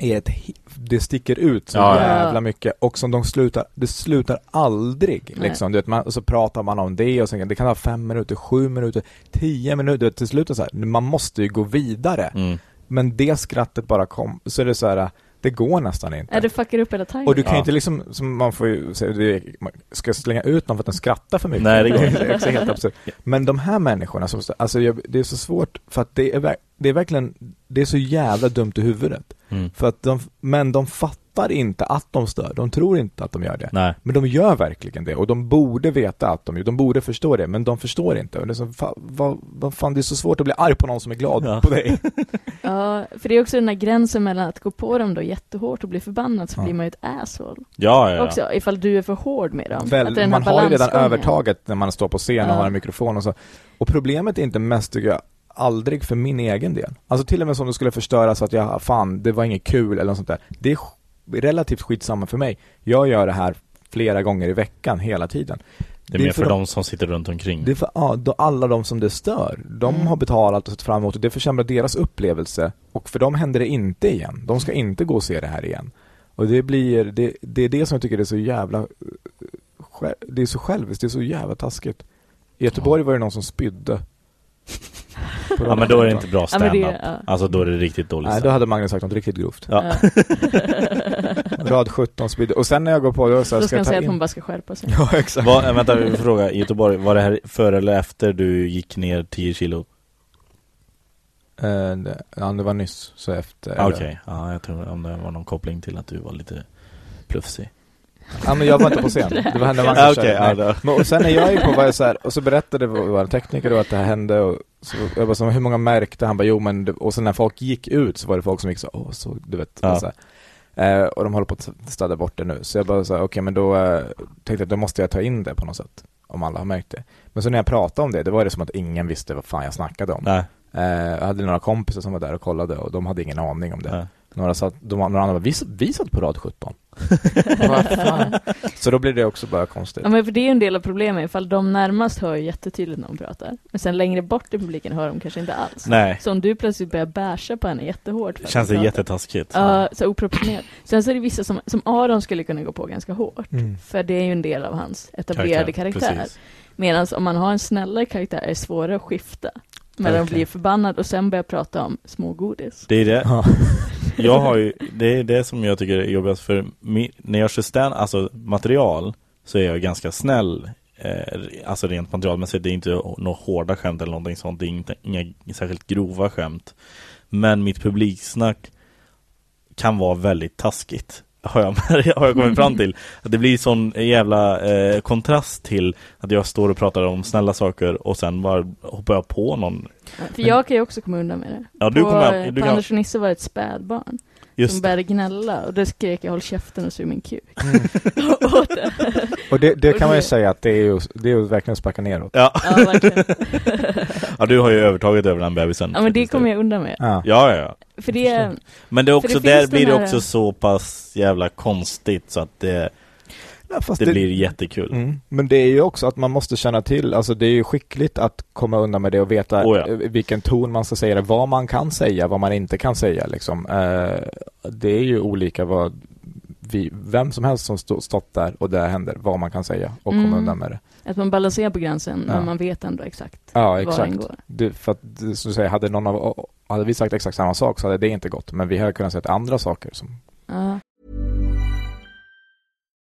är ett, det sticker ut så Ja, ja. jävla mycket och som de slutar, det slutar aldrig Nej. liksom. Du vet, man, och så pratar man om det och sen, det kan vara fem minuter, sju minuter, tio minuter, till slut är så här, man måste ju gå vidare. mm. Men det skrattet bara kom, så är det så här, det går nästan inte. Ja, det fuckar upp hela timingen. Och du kan ju Ja. inte liksom, som man får ju säga, man ska slänga ut någon för att den skrattar för mycket? Nej, det går inte. är också helt absurt. Men de här människorna som, alltså jag, det är så svårt för att det är, det är verkligen, det är så jävla dumt i huvudet. Mm. För att de, men de fattar inte att de stör, de tror inte att de gör det. Nej. Men de gör verkligen det och de borde veta att de gör de borde förstå det, men de förstår inte. Och det är så, fa, vad, vad fan, det är så svårt att bli arg på någon som är glad Ja. på dig. Ja, för det är också den där gränsen mellan att gå på dem då jättehårt och bli förbannad så Ja. blir man ju ett asshole. Ja, ja, ja. Också ifall du är för hård med dem. Väl, man här har ju redan övertaget när man står på scen och Ja. har en mikrofon och så. Och problemet är inte mest tycker jag, aldrig för min egen del. Alltså till och med som det skulle förstöra så att jag, fan, det var inget kul eller något sånt där. Det är relativt skitsamma för mig. Jag gör det här flera gånger i veckan, hela tiden. Det är mer för de- de som sitter runt omkring. Det är för ja, då alla de som det stör. De Mm. har betalat och sett fram emot och det försämrar deras upplevelse. Och för dem händer det inte igen. De ska inte gå och se det här igen. Och det blir, det, det är det som jag tycker är så jävla, eh, det är så själviskt, det är så jävla taskigt. I Göteborg var det någon som spydde. På Ja men då är det inte bra Ja, men det- stand-up. ja. Alltså då är det riktigt dåligt Nej, då hade Magnus sagt något riktigt grovt. Ja. Rad 17 spydde. Och sen när jag går på, då så här, Då ska ska jag ta säga att hon in... bara ska skärpa sig. Ja, exakt. Äh, vänta, vi får fråga. I Göteborg, var det här före eller efter du gick ner 10 kilo? Eh, det- Ja, det var nyss, så efter. Ah, Okej, ja jag tror om det var någon koppling till att du var lite plufsig. Ja men jag var inte på scen. Det var henne man körde. Okej, ja, Nej. då. Men och sen när jag gick på var jag så här, och så berättade vår tekniker då att det här hände och så, jag bara så, hur många märkte? Han bara, jo men, och sen när folk gick ut så var det folk som gick så, åh så, du vet, Ja. och, så eh, och de håller på att städa bort det nu. Så jag bara så okej men då eh, tänkte jag då måste jag ta in det på något sätt. Om alla har märkt det. Men så när jag pratade om det, det var det som att ingen visste vad fan jag snackade om. Nej. Eh, jag hade några kompisar som var där och kollade och de hade ingen aning om det. Ja. Några, satt, de, några andra bara, vi, vi satt på rad 17. Vad fan? Så då blir det också bara konstigt. Ja men för det är ju en del av problemet, ifall de närmast hör ju jättetydligt när de pratar. Men sen längre bort i publiken hör de kanske inte alls. Nej, Så om du plötsligt börjar basha på henne jättehårt för känns det jättetaskigt. Ja, så oproportionerligt. Sen så är det vissa som, som Aron skulle kunna gå på ganska hårt. Mm. För det är ju en del av hans etablerade karaktär. precis. Medan om man har en snällare karaktär är det svårare att skifta. Men de blir förbannad och sen börjar prata om smågodis. Det är det. Ja. Jag har ju, det är det som jag tycker är jobbigast för när jag kör stand, alltså material så är jag ganska snäll eh, alltså rent materialmässigt, det är inte några hårda skämt eller någonting sånt, det är inte, inga särskilt grova skämt. Men mitt publiksnack kan vara väldigt taskigt. Har jag, har jag kommit fram till. Att det blir sån jävla eh, kontrast till att jag står och pratar om snälla saker och sen bara hoppar jag på någon. För jag kan ju också komma undan med det. Ja, du på, kommer, du på kan, Anders och Nisse var ett spädbarn just det. började gnälla och då skrek jag håll käften och sug min kuk. Mm. Åt det. Och det, det Och kan man ju säga att det är ju, det är ju verkligen att sparka neråt. Ja. Ja, verkligen. ja, du har ju övertaget över den bebisen. Ja, men det kommer jag undan med. Ja. Ja, ja. För det Men det är också, det där blir det här- också så pass jävla konstigt så att det, Ja, fast det blir jättekul. Mm. Men det är ju också att man måste känna till, alltså det är ju skickligt att komma undan med det och veta Oh ja. vilken ton man ska säga det, vad man kan säga, vad man inte kan säga liksom. Eh, det är ju olika vad vi, vem som helst som stå, stått där och det händer, vad man kan säga och komma Mm. undan med det. att man balanserar på gränsen Ja. men man vet ändå exakt Ja, var den exakt. går. Det, för att, det- som du säger, hade någon av, hade vi sagt exakt samma sak så hade det inte gått, men vi hade kunnat säga andra saker som Ja.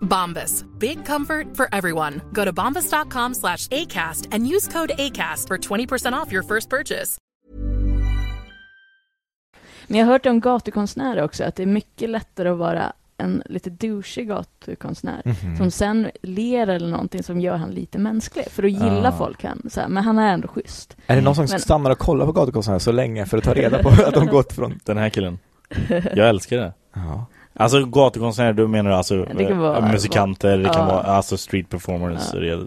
Bombas. Big comfort for everyone. Go to bombas.com slash ACAST and use code ACAST for 20% off your first purchase. Men jag har hört om gatukonstnärer också, att det är mycket lättare att vara en lite douchig gatukonstnär Mhm. som sen ler eller någonting som gör han lite mänsklig. För då gillar Ah. folk han, så här, men han är ändå schysst. Är det någon som Men- stannar och kollar på gatukonstnärer så länge för att ta reda på att de gått från... Den här killen. Jag älskar det. Ja. Alltså gatukonstnärer, du menar alltså Det kan vara- eh, musikanter, det kan Ja. vara alltså street performers. Ja.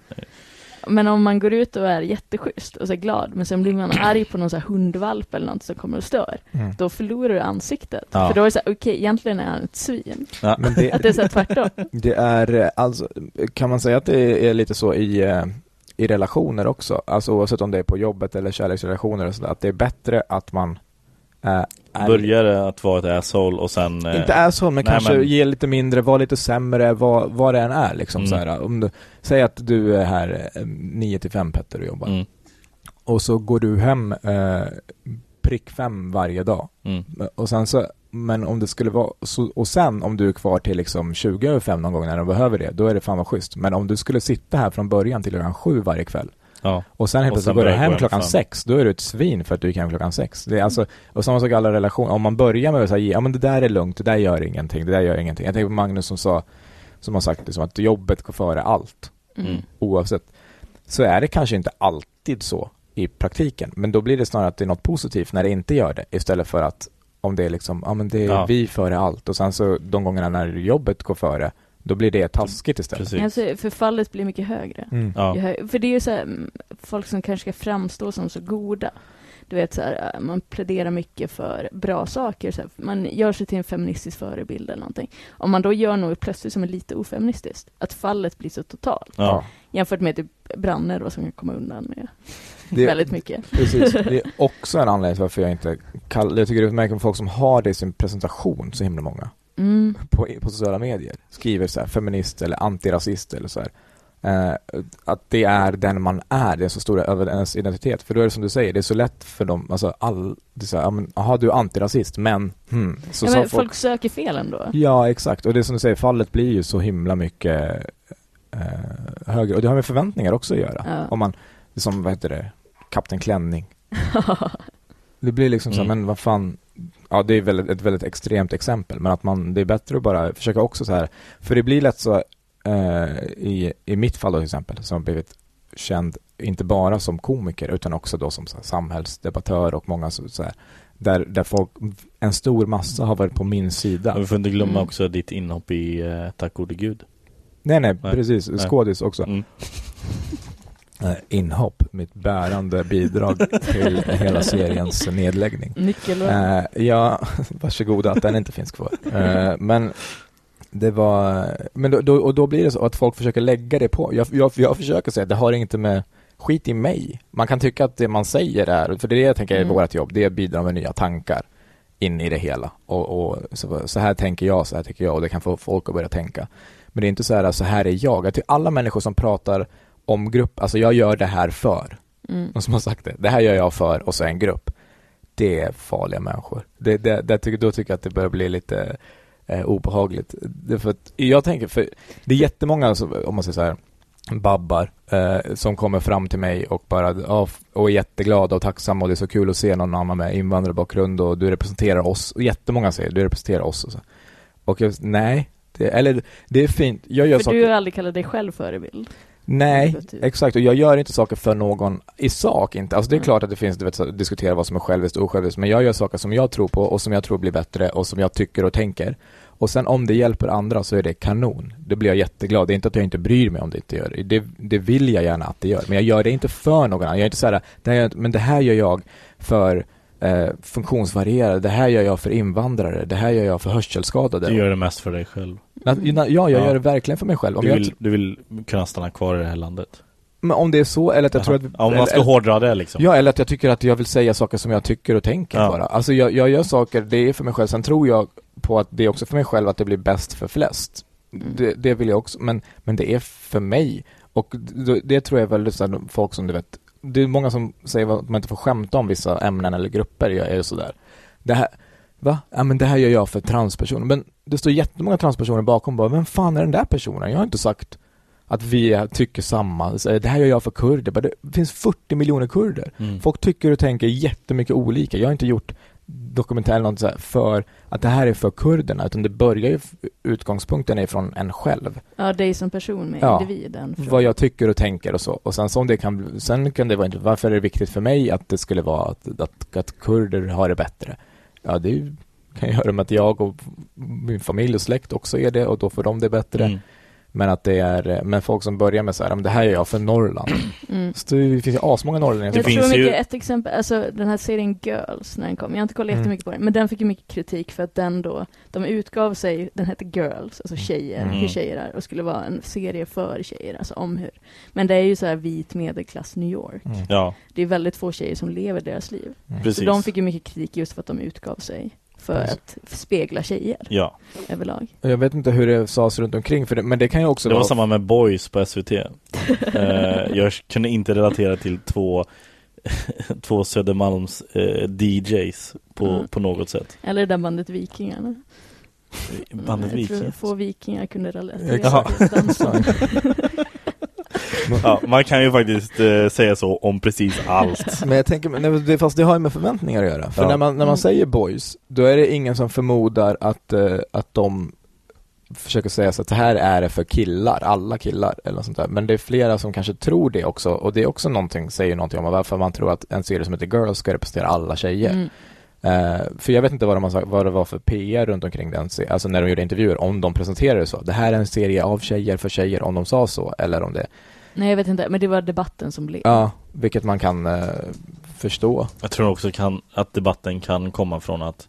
Men om man går ut och är jätteschysst och så är glad, men sen blir man arg på någon så här hundvalp eller något som kommer och stör, Mm. då förlorar du ansiktet. Ja. För då är det så här, okej, egentligen är han ett svin. Ja. Men det, Att det är så här tvärtom. Det är eh, alltså, kan man säga att det är lite så i, eh, i relationer också? Alltså oavsett om det är på jobbet eller kärleksrelationer och sådär, att det är bättre att man eh, är, Börjar att vara ett asshole och sen... eh, inte är så, men nej, kanske men- ge lite mindre, vara lite sämre, vad, vad det än är liksom Mm. så här, om du, Säg att du är här 9 till 5 Petter och jobbar, Mm, och så går du hem eh, prick fem varje dag. mm. Och sen så, men om det skulle vara, så, och sen om du är kvar till liksom 20 över 5 någon gång när du behöver det, då är det fan vad schysst. Men om du skulle sitta här från början till klockan sju varje kväll Ja. och sen helt plötsligt går du börjar hem klockan fem. sex, då är du ett svin för att du gick hem klockan sex. Det är alltså, och samma sak i alla relationer, om man börjar med att säga, ja men det där är lugnt, det där gör ingenting, det där gör ingenting. Jag tänker på Magnus som sa, som har sagt liksom att jobbet går före allt, Mm. oavsett. Så är det kanske inte alltid så i praktiken, men då blir det snarare att det är något positivt när det inte gör det, istället för att om det är liksom, ja men det är Ja. vi före allt och sen så de gångerna när jobbet går före, Då blir det taskigt istället. Precis. Alltså, för fallet blir mycket högre. Mm. Ja. För det är ju så här, mm, folk som kanske ska framstå som så goda. Du vet så här, äh, man pläderar mycket för bra saker. Så här, man gör sig till en feministisk förebild eller någonting. Om man då gör något plötsligt som är lite ofeministiskt, att fallet blir så totalt. Ja. Jämfört med typ Branne då som kan komma undan med Det- väldigt mycket. Precis, det är också en anledning till varför jag inte kallar, jag tycker det är märker med folk som har det i sin presentation, så himla många, Mm. på, på sociala medier, skriver så här feminist eller antirasist eller så här. Eh, att det är den man är, det är så stor över ens identitet. För då är det som du säger, det är så lätt för dem, alltså all, det är så här, aha, du är antirasist, men, hmm. Så, ja, men folk söker fel ändå. Ja, exakt. Och det är som du säger, fallet blir ju så himla mycket eh, högre. Och det har med förväntningar också att göra. Ja. Om man, som, vad heter det, Kapten Klänning. Det blir liksom så här, Mm. men vad fan, ja det är väldigt, ett väldigt extremt exempel, men att man, det är bättre att bara försöka också så här, för det blir lätt så, eh, i, i mitt fall då till exempel, som har blivit känd, inte bara som komiker, utan också då som så här, samhällsdebattör och många så, så här, där, där folk, en stor massa har varit på min sida. Vi får inte glömma Mm. också ditt inhopp i eh, Tack gode gud. Nej, nej, Nej. precis. Skådis också. Mm. Eh, Inhopp, mitt bärande bidrag till hela seriens nedläggning. Nyckelord. Eh, ja, varsågoda att den inte finns kvar. Eh, men det var, men då, då, och då blir det så att folk försöker lägga det på. Jag, jag, jag försöker säga det har inte med skit i mig. Man kan tycka att det man säger är, för det är det jag tänker är Mm. vårt jobb, det är att bidra med nya tankar in i det hela. Och, och så, så här tänker jag, så här tycker jag och det kan få folk att börja tänka. Men det är inte så här, så här är jag. Att alla människor som pratar om grupp, alltså jag gör det här för. Mm. Någon som har sagt det. Det här gör jag för och så en grupp. Det är farliga människor. Det, det, det, tycker- då tycker jag att det börjar bli lite eh, obehagligt. Det för att, jag tänker, för det är jättemånga, alltså, om man säger så här, babbar eh, som kommer fram till mig och bara och är jätteglada och tacksamma och det är så kul att se någon annan med invandrarbakgrund och du representerar oss. Och jättemånga säger du representerar oss och så. Och jag, nej, det, eller det är fint. Jag gör För saker. du har aldrig kallat dig själv förebild. Nej, exakt. Och jag gör inte saker för någon i sak inte. Alltså det är Mm. klart att det finns, du vet, så, diskutera vad som är själviskt och osjälviskt. Men jag gör saker som jag tror på och som jag tror blir bättre och som jag tycker och tänker. Och sen om det hjälper andra så är det kanon. Det blir jag jätteglad. Det är inte att jag inte bryr mig om det inte gör det. Det, det vill jag gärna att det gör. Men jag gör det inte för någon annan. Jag är inte så här, det här, men det här gör jag för eh, funktionsvarierade. Det här gör jag för invandrare. Det här gör jag för hörselskadade. Du gör det mest för dig själv. Ja, jag Ja. gör det verkligen för mig själv. Om Du jag vill, du vill kunna stanna kvar i det här landet. Men om det är så, eller att jag tror att... Ja, om man ska eller, hårdra det liksom. Ja, eller att jag tycker att jag vill säga saker som jag tycker och tänker Ja. bara. Alltså jag, jag gör saker, det är för mig själv. Sen tror jag på att det är också för mig själv att det blir bäst för flest. Mm. Det, det vill jag också, men, men det är för mig. Och det, det tror jag är väldigt så här, folk som du vet, det är många som säger att man inte får skämta om vissa ämnen eller grupper, jag är ju sådär. Det här, va? Ja men det här gör jag för transpersoner. Men det står jättemånga transpersoner bakom bara, vem fan är den där personen? Jag har inte sagt att vi tycker samma. Det här gör jag för kurder. Det finns 40 miljoner kurder. Mm. Folk tycker och tänker jättemycket olika. Jag har inte gjort dokumentär eller något så här för att det här är för kurderna, utan det börjar ju, utgångspunkten är från en själv. Ja, dig som person med Ja. individen. från- Vad jag tycker och tänker och så. Och sen som det kan, sen kan det vara inte, varför är det viktigt för mig att det skulle vara att, att, att kurder har det bättre? Ja, det är ju- kan ju göra med att jag och min familj och släkt också är det och då får de det bättre. Mm. Men att det är, men folk som börjar med så här, "Ja, men det här gör jag för Norrland. Mm. Så det finns ju asmånga norrlänningar Jag tror mycket, ju- ett exempel, alltså den här serien Girls när den kom, jag har inte kollat Mm. jättemycket på den, men den fick ju mycket kritik för att den då, de utgav sig, den hette Girls, alltså tjejer, Mm. hur tjejer är, och skulle vara en serie för tjejer, alltså om hur. Men det är ju så här vit medelklass New York. Mm. Ja, Det är väldigt få tjejer som lever deras liv. precis. Så de fick ju mycket kritik just för att de utgav sig för Precis. att spegla tjejer Ja, överlag. Jag vet inte hur det sades runt omkring för det, men det kan ju också det var vara samma med Boys på SVT. eh, jag kunde inte relatera till två två Södermalms eh, DJs på, Mm. på något sätt. Eller det där bandet Vikingarna. Bandet jag tror Viking. få vikingar kunde relatera Jaha. till den sången. Ja, man kan ju faktiskt eh, säga så om precis allt. Men jag tänker, men det, fast det har ju med förväntningar att göra. För Ja. när man, när man Mm. säger boys, då är det ingen som förmodar att, eh, att de försöker säga så att det här är det för killar, alla killar eller något sånt där. Men det är flera som kanske tror det också och det är också någonting, säger någonting om varför man tror att en serie som heter Girls ska representera alla tjejer. Mm. Eh, för jag vet inte vad, de har sagt, vad det var för PR runt omkring den, alltså när de gjorde intervjuer, om de presenterade det så. Det här är en serie av tjejer för tjejer, om de sa så, eller om det, Nej jag vet inte, men det var debatten som blev. ja, vilket man kan eh, förstå. Jag tror också kan, att debatten kan komma från att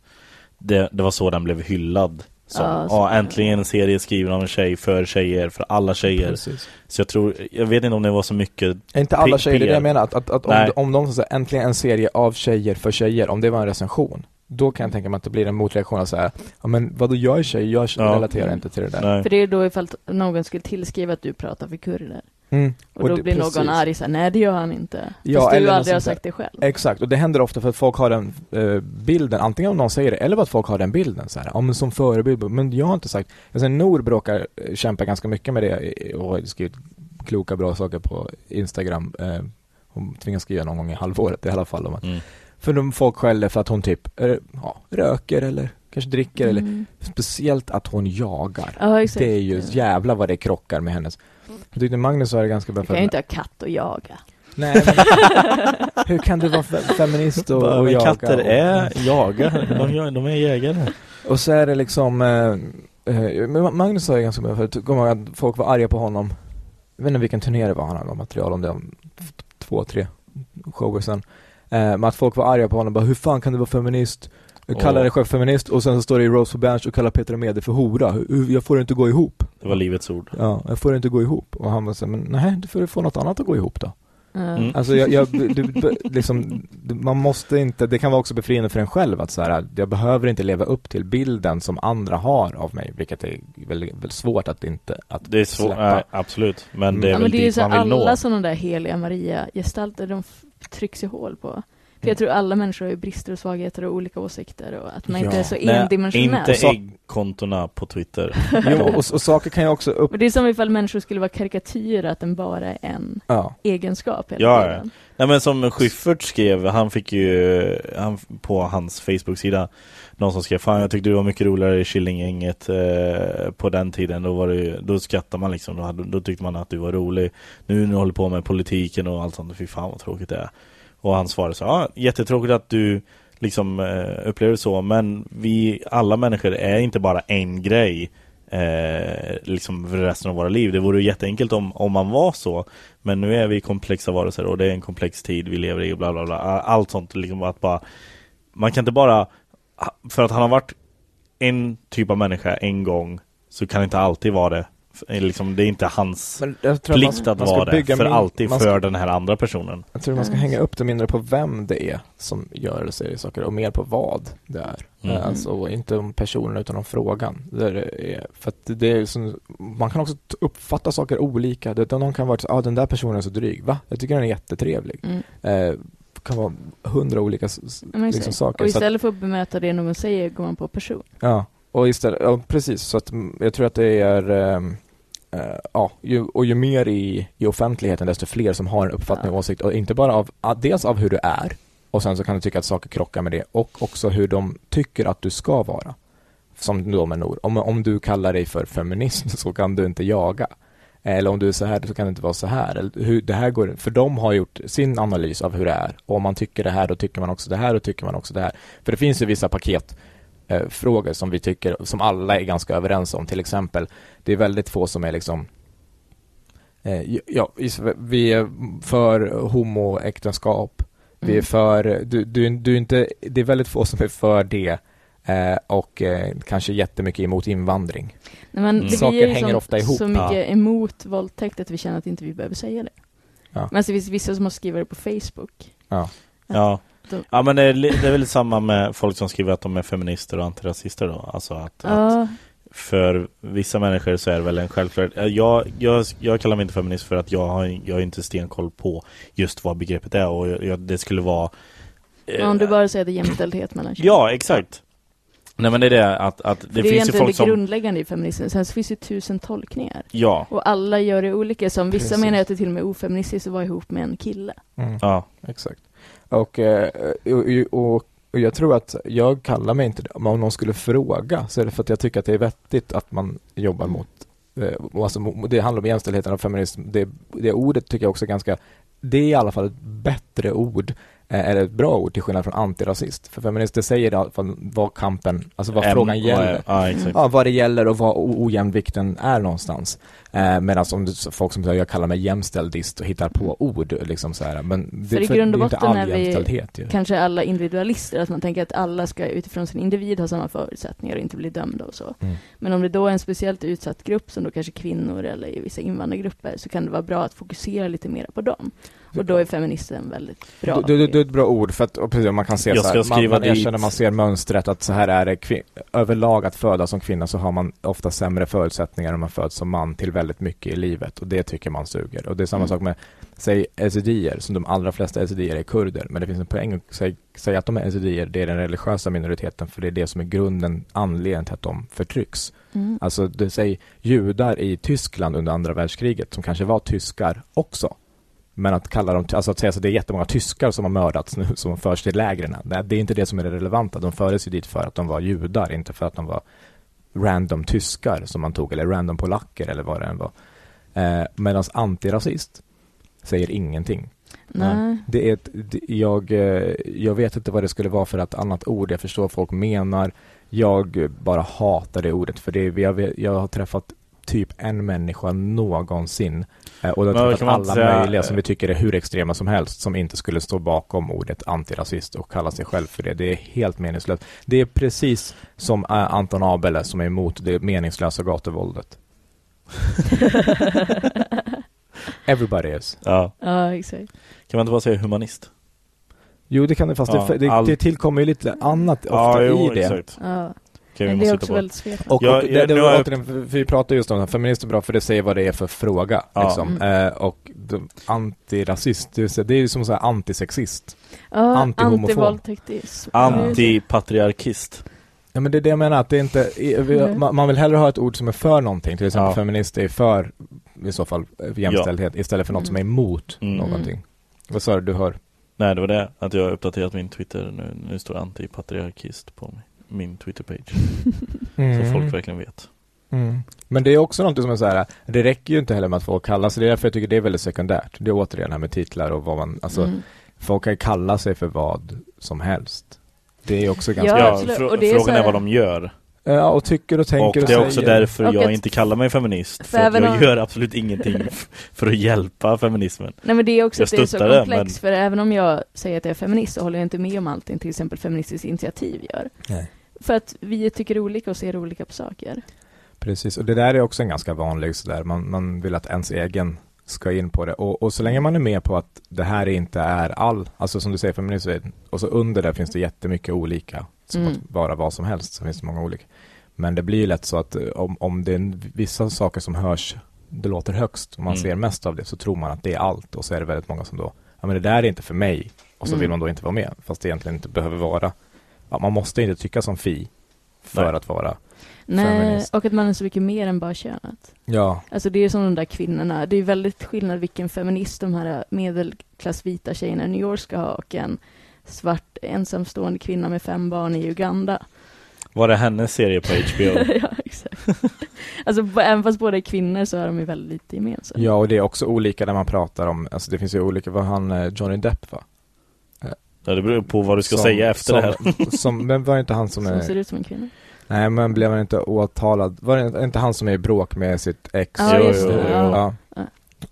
det, det var så den blev hyllad. Som, Ja, så- äntligen en serie skriven av en tjej för tjejer, för alla tjejer. Precis. Så jag tror, jag vet inte om det var så mycket Inte alla tjejer, det är det jag menar. Att, att, att om, om de säger äntligen en serie av tjejer för tjejer, om det var en recension, då kan jag tänka mig att det blir en motreaktion att säga, ja men vadå jag är tjej, jag Ja. relaterar inte till det där. Nej. För det är då ifall någon skulle tillskriva att du pratar för kurder. Mm. Och, då det- blir precis. någon arg såhär, nej det gör han inte. Ja, Fast eller du aldrig har sagt det själv. Exakt, och det händer ofta för att folk har den eh, bilden, antingen om någon säger det, eller att folk har den bilden så här, ja men som förebild, men jag har inte sagt, alltså Nor bråkar, eh, kämpa ganska mycket med det och har skrivit kloka bra saker på Instagram, eh, hon tvingas skriva någon gång i halvåret i alla fall om att, Mm. för de folk skäller för att hon typ, eh, ja, röker eller kanske dricker eller Mm. speciellt att hon jagar. Ja. Det är ju jävla vad det krockar med hennes. Jag tyckte Magnus sa det ganska bra Du kan ju inte ha katt och jaga. Nej, men hur kan du vara fe- feminist och, och jaga? katter och, är jagar, de, de är jägare. Och så är det liksom, eh, eh, Magnus sa ju ganska bra förut, kommer att folk var arga på honom. Jag vet inte vilken turné det var, han hade material om det om två, tre shower sen. Eh, men att folk var arga på honom, bara hur fan kan du vara feminist? Kalla Åh. dig själv feminist och sen så står det i Rose for Berns och kallar Petra Mede för hora. Jag får det inte gå ihop. Det var livets ord. Ja, jag får det inte gå ihop. Och han var så här, men nej, du får få något annat att gå ihop då. Mm. Alltså jag, jag du, liksom, man måste inte, det kan vara också befriande för en själv att så här, jag behöver inte leva upp till bilden som andra har av mig, vilket är väldigt, väldigt svårt att inte, att Det är svårt, släppa. nej, absolut. Men det är Ja, väl men det är ju så man vill alla nå. sådana där heliga Maria-gestalter, de trycks ju hål på. För jag tror alla människor har ju brister och svagheter och olika åsikter och att man inte Ja. är så Nej, endimensionell. inte äggkontona på Twitter. Jo, och, och saker kan ju också upp, Men det är som ifall människor skulle vara karikatyrer, att den bara är en ja. egenskap hela Ja, ja. tiden. Nej men som Schyffert skrev, han fick ju han, på hans Facebook-sida någon som skrev Fan jag tyckte du var mycket roligare i Killinggänget eh, på den tiden Då var det då skrattade man liksom, då, hade, då tyckte man att du var rolig Nu när du håller på med politiken och allt sånt, fy fan vad tråkigt det är och han svarade så, ja jättetråkigt att du liksom eh, upplever det så Men vi, alla människor är inte bara en grej eh, liksom för resten av våra liv. Det vore ju jätteenkelt om, om man var så. Men nu är vi komplexa varelser och det är en komplex tid vi lever i och bla bla bla. Allt sånt liksom att bara Man kan inte bara För att han har varit en typ av människa en gång Så kan det inte alltid vara det liksom, Det är inte hans Men jag tror att man- plikt att vara det för min- alltid ska- för den här andra personen. Jag tror man ska hänga upp det mindre på vem det är som gör eller säger saker och mer på vad det är. Mm. Eh, Alltså inte om personen utan om frågan. Är, för att det är som, man kan också uppfatta saker olika. Det, någon kan vara så ah, den där personen är så dryg. Va? Jag tycker den är jättetrevlig. Mm. Eh, kan vara hundra olika liksom, saker. Och istället för att bemöta det någon säger går man på person. Ja, och istället, ja precis. Så att mm, jag tror att det är ehm, eh, ja, ju, och ju mer i, i offentligheten desto fler som har en uppfattning och åsikt och inte bara av, ah, dels av hur du är och sen så kan du tycka att saker krockar med det och också hur de tycker att du ska vara. Som då med Nor. Om, om du kallar dig för feminist så kan du inte jaga. Eller om du är så här så kan det inte vara så här. Eller hur, det här går, för de har gjort sin analys av hur det är. Och om man tycker det här då tycker man också det här och tycker man också det här. För det finns ju vissa paket eh, frågor som vi tycker, som alla är ganska överens om. Till exempel, det är väldigt få som är liksom eh, ja, vi är för homoäktenskap. Vi är Mm. för, du, du, du är inte, det är väldigt få som är för det eh, och eh, kanske jättemycket emot invandring. Nej, men Mm. Saker ju hänger som, ofta ihop. så mycket Ja. emot våldtäkt att vi känner att inte vi behöver säga det. Ja. Men det finns vissa som har skrivit det på Facebook. Ja. Ja. Då- Ja men det är, det är väl samma med folk som skriver att de är feminister och antirasister då. Alltså att, att Ja, för vissa människor så är det väl en självklarhet. Eh, Jag, jag, jag kallar mig inte feminist för att jag har, jag har inte stenkoll på just vad begreppet är och jag, det skulle vara eh, om du bara säger att det är jämställdhet mellan könen. Ja, exakt. Nej men det är det att, att det, det är finns ju folk det som grundläggande i feminismen. Sen så finns det ju tusen tolkningar. Ja, Och alla gör det olika. Som vissa Precis. menar att det till och med är ofeministiskt att vara ihop med en kille. Mm. ja, Exakt. Och, eh, och, och, och jag tror att jag kallar mig inte det, om någon skulle fråga så är det för att jag tycker att det är vettigt att man jobbar mot, eh, alltså, det handlar om jämställdheten och feminism. Det, det ordet tycker jag också är ganska, det är i alla fall ett bättre ord är ett bra ord till skillnad från antirasist. För feminister säger i alla fall vad kampen, alltså vad Em- frågan vad gäller. ja, exakt. Ja, vad det gäller och vad ojämvikten är någonstans. Eh, Medan om det, folk som säger jag kallar mig jämställdist och hittar på ord liksom så här. Men det, För i grund och botten är vi ju. kanske alla individualister, att man tänker att alla ska utifrån sin individ ha samma förutsättningar och inte bli dömda och så. Mm. Men om det då är en speciellt utsatt grupp, som då kanske kvinnor eller i vissa invandrargrupper, så kan det vara bra att fokusera lite mer på dem. Och då är feministen väldigt bra. Det, är ett bra ord för att precis, man kan se Jag så här, man, man erkänner, man ser mönstret att så här är det kvin- överlag att födas som kvinna så har man ofta sämre förutsättningar om man föds som man till väldigt mycket i livet och det tycker man suger. Och det är samma Mm. sak med, säg ezidier, som de allra flesta ezidier är kurder, men det finns en poäng att säga, säga att de är ezidier, det är den religiösa minoriteten för det är det som är grunden, anledningen till att de förtrycks. Mm. Alltså, det säger judar i Tyskland under andra världskriget som kanske var tyskar också. Men att kalla dem, alltså att säga att det är jättemånga tyskar som har mördats nu som förs till lägren. Nej, Det är inte det som är det relevanta. De fördes ju dit för att de var judar, inte för att de var random tyskar som man tog, eller random polacker eller vad det än var. Eh, Medan antirasist säger ingenting. Nej. Det är ett, det, jag, eh, jag vet inte vad det skulle vara för ett annat ord. Jag förstår vad folk menar. Jag bara hatar det ordet för det, jag, jag har träffat typ en människa någonsin eh, och Men har träffat alla säga- möjliga som vi tycker är hur extrema som helst som inte skulle stå bakom ordet antirasist och kalla sig själv för det. Det är helt meningslöst. Det är precis som eh, Anton Abele som är emot det meningslösa gatuvåldet. Everybody is. Ja. Ja, exakt. Kan man inte bara säga humanist? Jo, det kan det, fast Ja, det, det, all- det tillkommer ju lite annat ofta Ja, jo, i det. exakt. Ja. Okej, vi Men det är måste också hitta på. väldigt svepande. Och, Ja, och ja, det, det jag- återigen, vi pratar just om det, feminister är bra för det säger vad det är för fråga. Ja. Liksom. Mm. Eh, och de, antirasist, det vill säga, det är ju som så här antisexist. Ja, Antihomofob. antivåldtäktism. Antipatriarkist. Ja men det är det jag menar, att det är inte, vi- Mm. man, man vill hellre ha ett ord som är för någonting, till exempel Ja. feminist är för, i så fall, eh, jämställdhet, istället för något som är emot Mm. någonting. Vad sa du, du hör? Nej, det var det. Att jag har uppdaterat min Twitter nu. Nu står antipatriarkist på mig. Min Twitter-page. Så folk verkligen vet. Mm. Men det är också något som är så här, det räcker ju inte heller med att folk kallar sig, det är därför jag tycker det är väldigt sekundärt. Det är återigen det här med titlar och vad man, alltså, Mm. folk kan kalla sig för vad som helst. Det är också ganska... Ja, Ja, frå- Och det är frågan är vad de gör. Ja, och tycker och tänker Och och, det är också säger. därför Och jag att- inte kallar mig feminist. För För att jag om- gör absolut ingenting för att hjälpa feminismen. Nej men det är också Jag att det är så komplext, för även om jag säger att jag är feminist så håller jag inte med om allting till exempel Feministiskt initiativ gör. Nej. För att vi tycker olika och ser olika på saker. Precis, och det där är också en ganska vanlig sådär, man, man vill att ens egen ska in på det. Och, och så länge man är med på att det här inte är all, alltså som du säger feminism, och så under det finns det jättemycket olika, som Mm. att vara vad som helst, så finns det många olika. Men det blir ju lätt så att eh, om, om det är vissa saker som hörs, det låter högst, och man Mm. ser mest av det, så tror man att det är allt, och så är det väldigt många som då, ja men det där är inte för mig, och så Mm. vill man då inte vara med, fast det egentligen inte behöver vara, ja, man måste inte tycka som Fi för Nej. att vara, Nej, Feminist. och att man är så mycket mer än bara könet. ja, Alltså det är som de där kvinnorna, det är väldigt skillnad vilken feminist de här medelklassvita tjejerna i New York ska ha och en svart ensamstående kvinna med fem barn i Uganda. Var det hennes serie på HBO? ja, exakt. alltså även fast båda är kvinnor så har de ju väldigt lite gemensamt. Ja, och det är också olika när man pratar om, alltså det finns ju olika, vad han, eh, Johnny Depp va? Ja, det beror på vad du ska Som- säga efter som, det här. Som, men var det inte han som Som är, ser ut som en kvinna. nej men blev han inte åtalad, var det inte han som är i bråk med sitt ex? Ja, Jo, just det. jo. Ja. Ja. Ja.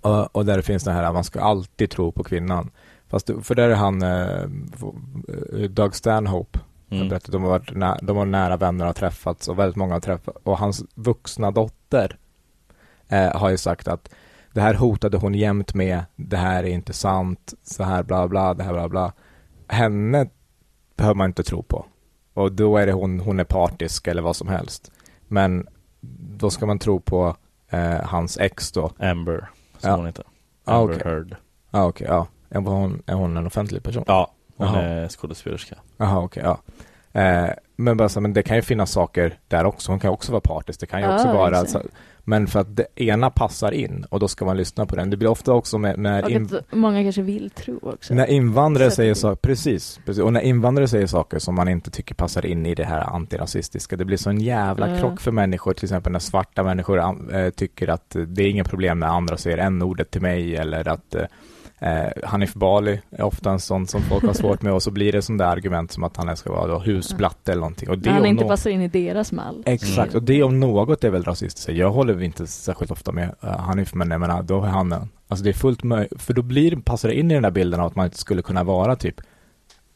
Och, och där finns det här, man ska alltid tro på kvinnan. Fast, det- för där är han, eh, v- Doug Stanhope, Mm. jag berättade, de har varit nä- de har nära vänner och har träffats och väldigt många har träffat och hans vuxna dotter eh, har ju sagt att det här hotade hon jämt med, det här är inte sant, så här bla bla, det här bla bla. Henne behöver man inte tro på. Och då är det hon, hon är partisk eller vad som helst. Men då ska man tro på eh, hans ex då. Amber, som Ja. hon heter. Ah, Amber okej. Heard. Ja okej, ja. Är hon, är hon en offentlig person? Ja, hon Jaha. är skådespelerska. Jaha, okej, ja. Eh, men bara så, men det kan ju finnas saker där också. Hon kan också vara partisk. Det kan ju Ja, också vara... Men för att det ena passar in och då ska man lyssna på den. Det blir ofta också med, när, in, många kanske vill tro också. när invandrare säger saker, precis, precis, och när invandrare säger saker som man inte tycker passar in i det här antirasistiska, det blir så en jävla Ja. krock för människor, till exempel när svarta människor eh, tycker att det är inga problem när andra säger n-ordet till mig eller att eh, Eh, Hanif Bali är ofta en sån som folk har svårt med och så blir det sån där argument som att han ska vara då husblatte eller någonting. Och det han inte nå- passar in i deras mall. Exakt, och det om något är väl rasistiskt. Jag håller inte särskilt ofta med uh, Hanif, men jag menar, då är han en. Alltså det är fullt möjligt, för då blir passar det in i den där bilden av att man inte skulle kunna vara typ,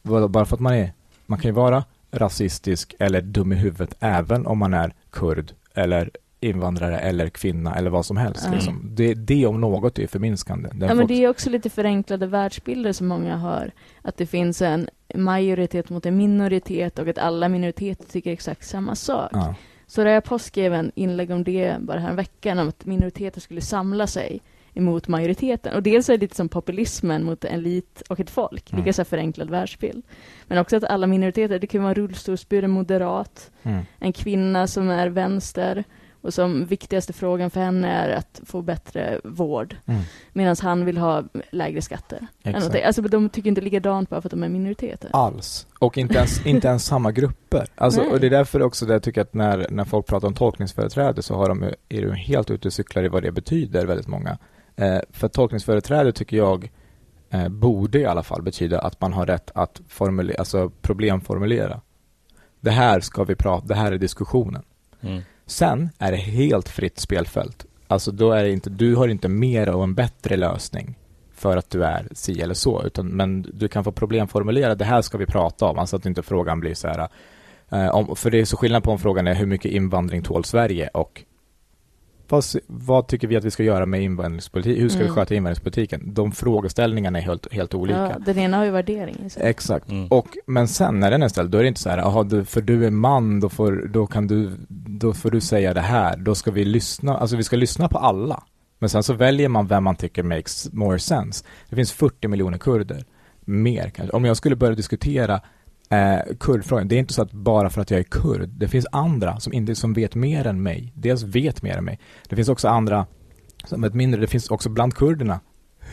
bara för att man är, man kan ju vara rasistisk eller dum i huvudet även om man är kurd eller invandrare eller kvinna eller vad som helst. Ja. Liksom. Det, det om något är förminskande. Den Ja, men det är också lite förenklade världsbilder som många har. Att det finns en majoritet mot en minoritet och att alla minoriteter tycker exakt samma sak. ja. Så Röja Påsk skrev en inlägg om det bara här veckan om att minoriteter skulle samla sig emot majoriteten. Och dels är det lite som populismen mot en elit och ett folk, Mm. lika så förenklad världsbild. Men också att alla minoriteter, det kan vara en rullstolsburen moderat, Mm. en kvinna som är vänster och som viktigaste frågan för henne är att få bättre vård. Mm. Medan han vill ha lägre skatter. Alltså de tycker inte likadant bara för att de är minoriteter. alls. Och inte ens, inte ens samma grupper. Alltså, Nej. och det är därför också det jag tycker att när, när folk pratar om tolkningsföreträde så har de, är de helt ute och cyklar i vad det betyder, väldigt många. Eh, för tolkningsföreträde tycker jag eh, borde i alla fall betyda att man har rätt att formulera, alltså problemformulera. Det här ska vi prata, det här är diskussionen. Mm. Sen är det helt fritt spelfält. Alltså då är det inte, du har inte mer och en bättre lösning för att du är si eller så, utan, men du kan få problemformulera, det här ska vi prata om, alltså att inte frågan blir så här, eh, om, för det är så skillnad på om frågan är hur mycket invandring tål Sverige och vad, vad tycker vi att vi ska göra med invandringspolitik, hur ska vi Mm. sköta invandringspolitiken? De frågeställningarna är helt, helt olika. Ja, den ena har ju värdering sig. Exakt. Mm. Och, men sen när den är ställd, då är det inte så här, aha, du, för du är man, då får, då kan du, då får du säga det här, då ska vi lyssna, alltså vi ska lyssna på alla. Men sen så väljer man vem man tycker makes more sense. Det finns 40 miljoner kurder, mer kanske. Om jag skulle börja diskutera eh, kurdfrågan, det är inte så att bara för att jag är kurd, det finns andra som inte, som vet mer än mig. Dels vet mer än mig. Det finns också andra som vet mindre, det finns också bland kurderna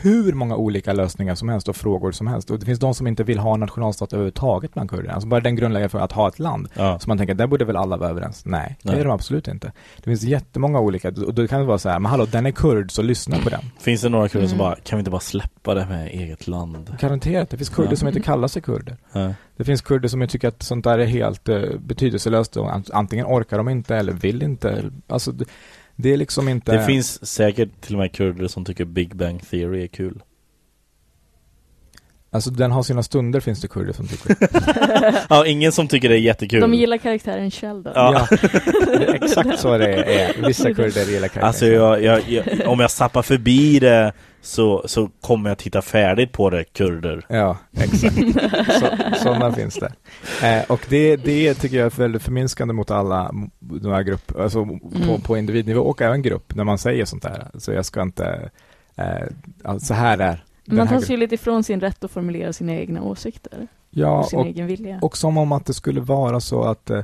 hur många olika lösningar som helst och frågor som helst. Och det finns de som inte vill ha en nationalstat överhuvudtaget bland kurderna. Alltså bara den grundläggande för att ha ett land. Ja. Så man tänker, där borde väl alla vara överens? Nej, det Nej. är de absolut inte. Det finns jättemånga olika, och då kan det vara så här, men hallå, den är kurd, så lyssna på den. Finns det några kurder som Mm. bara, kan vi inte bara släppa det med eget land? Garanterat, det finns kurder Ja. som inte kallar sig kurder. Ja. Det finns kurder som tycker att sånt där är helt uh, betydelselöst och ant- antingen orkar de inte eller vill inte. Alltså, det, är liksom inte... Det finns säkert till och med kurder som tycker Big Bang Theory är kul. Alltså den har sina stunder finns det kurder som tycker. Ja, ingen som tycker det är jättekul. De gillar karaktären Sheldon. Ja. exakt så det är. Vissa kurder gillar karaktären. Alltså jag, jag, jag, om jag zappar förbi det så, så kommer jag titta färdigt på det, kurder. Ja, exakt. Så, sådana finns det. Eh, och det, det tycker jag är väldigt förminskande mot alla de här grupper, alltså på, Mm. på individnivå och även grupp, när man säger sånt där. Så jag ska inte, eh, så här är Man tar sig ju lite ifrån sin rätt att formulera sina egna åsikter. Ja, och sin och, egen vilja. och som om att det skulle vara så att eh,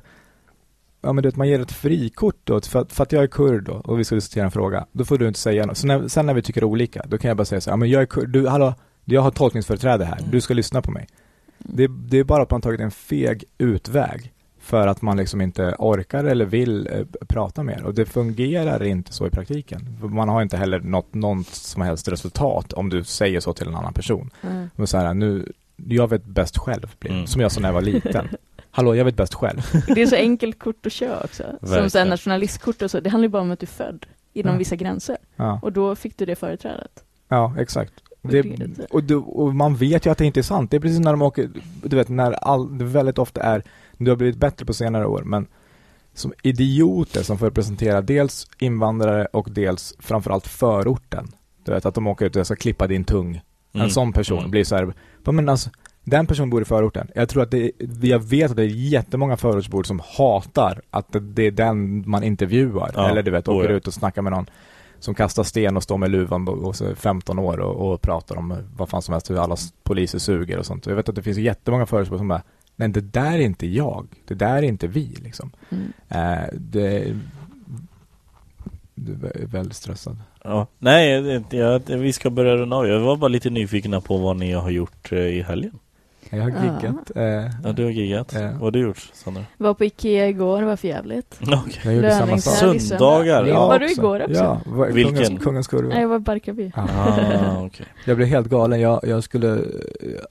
Ja men du vet, man ger ett frikort då, för att, för att jag är kurd då, och vi ska diskutera en fråga, då får du inte säga något. Så när, sen när vi tycker olika, då kan jag bara säga så här, ja men jag är kurd, du, hallå, jag har tolkningsföreträde här, du ska lyssna på mig. Det, det är bara att man tagit en feg utväg för att man liksom inte orkar eller vill eh, prata mer. Och det fungerar inte så i praktiken. Man har inte heller nått något som helst resultat om du säger så till en annan person. Mm. Men så här, nu, jag vet bäst själv, blir. Mm. som jag sa när jag var liten. Hallå, jag vet bäst själv. Det är så enkelt kort att köra också. Som så här Verkligen. nationalistkort och så. Det handlar ju bara om att du är född inom Ja. vissa gränser. Ja, Och då fick du det företrädet. ja exakt. Och Det, och, du, och man vet ju att det inte är sant. Det är precis när de åker, du vet, när all, det väldigt ofta är, det har blivit bättre på senare år, men som idioter som får representera dels invandrare och dels framförallt förorten. Du vet att de åker ut och ska klippa din tung. En Mm. sån person Mm. blir så här, "Va, men alltså, den personen bor i förorten. Jag tror att det, jag vet att det är jättemånga förortsbor som hatar att det, är den man intervjuar. Ja, Eller du vet, oh åker ja. ut och snackar med någon som kastar sten och står med luvan och så är 15 år och, och pratar om vad fan som helst, hur alla poliser suger och sånt. Jag vet att det finns jättemånga förortsbor som bara, nej det där är inte jag, det där är inte vi liksom. Mm. Eh, det, du är väldigt stressad. Ja. Nej, det- jag, vi ska börja runda av. Jag var bara lite nyfiken på vad ni har gjort eh, i helgen. Jag har giggat. Eh, Ja, du har giggat. Ja. Vad har du gjort, Sandra? Var på Ikea igår, det var för jävligt. Okej. jag gjorde samma sak. Söndagar? söndag. Ja, var du igår också? Ja, var, Vilken? Kungens, kungens kurva. Nej, jag var i Barkarby. Ja. Ah, okej. Jag blev helt galen. Jag, jag skulle,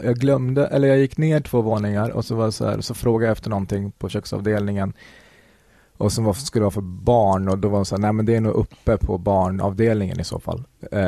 jag glömde, eller jag gick ner två våningar och så var så här, så frågade jag efter någonting på köksavdelningen. Och som var, skulle vara för barn och då var det så här, nej men det är nog uppe på barnavdelningen i så fall. Eh,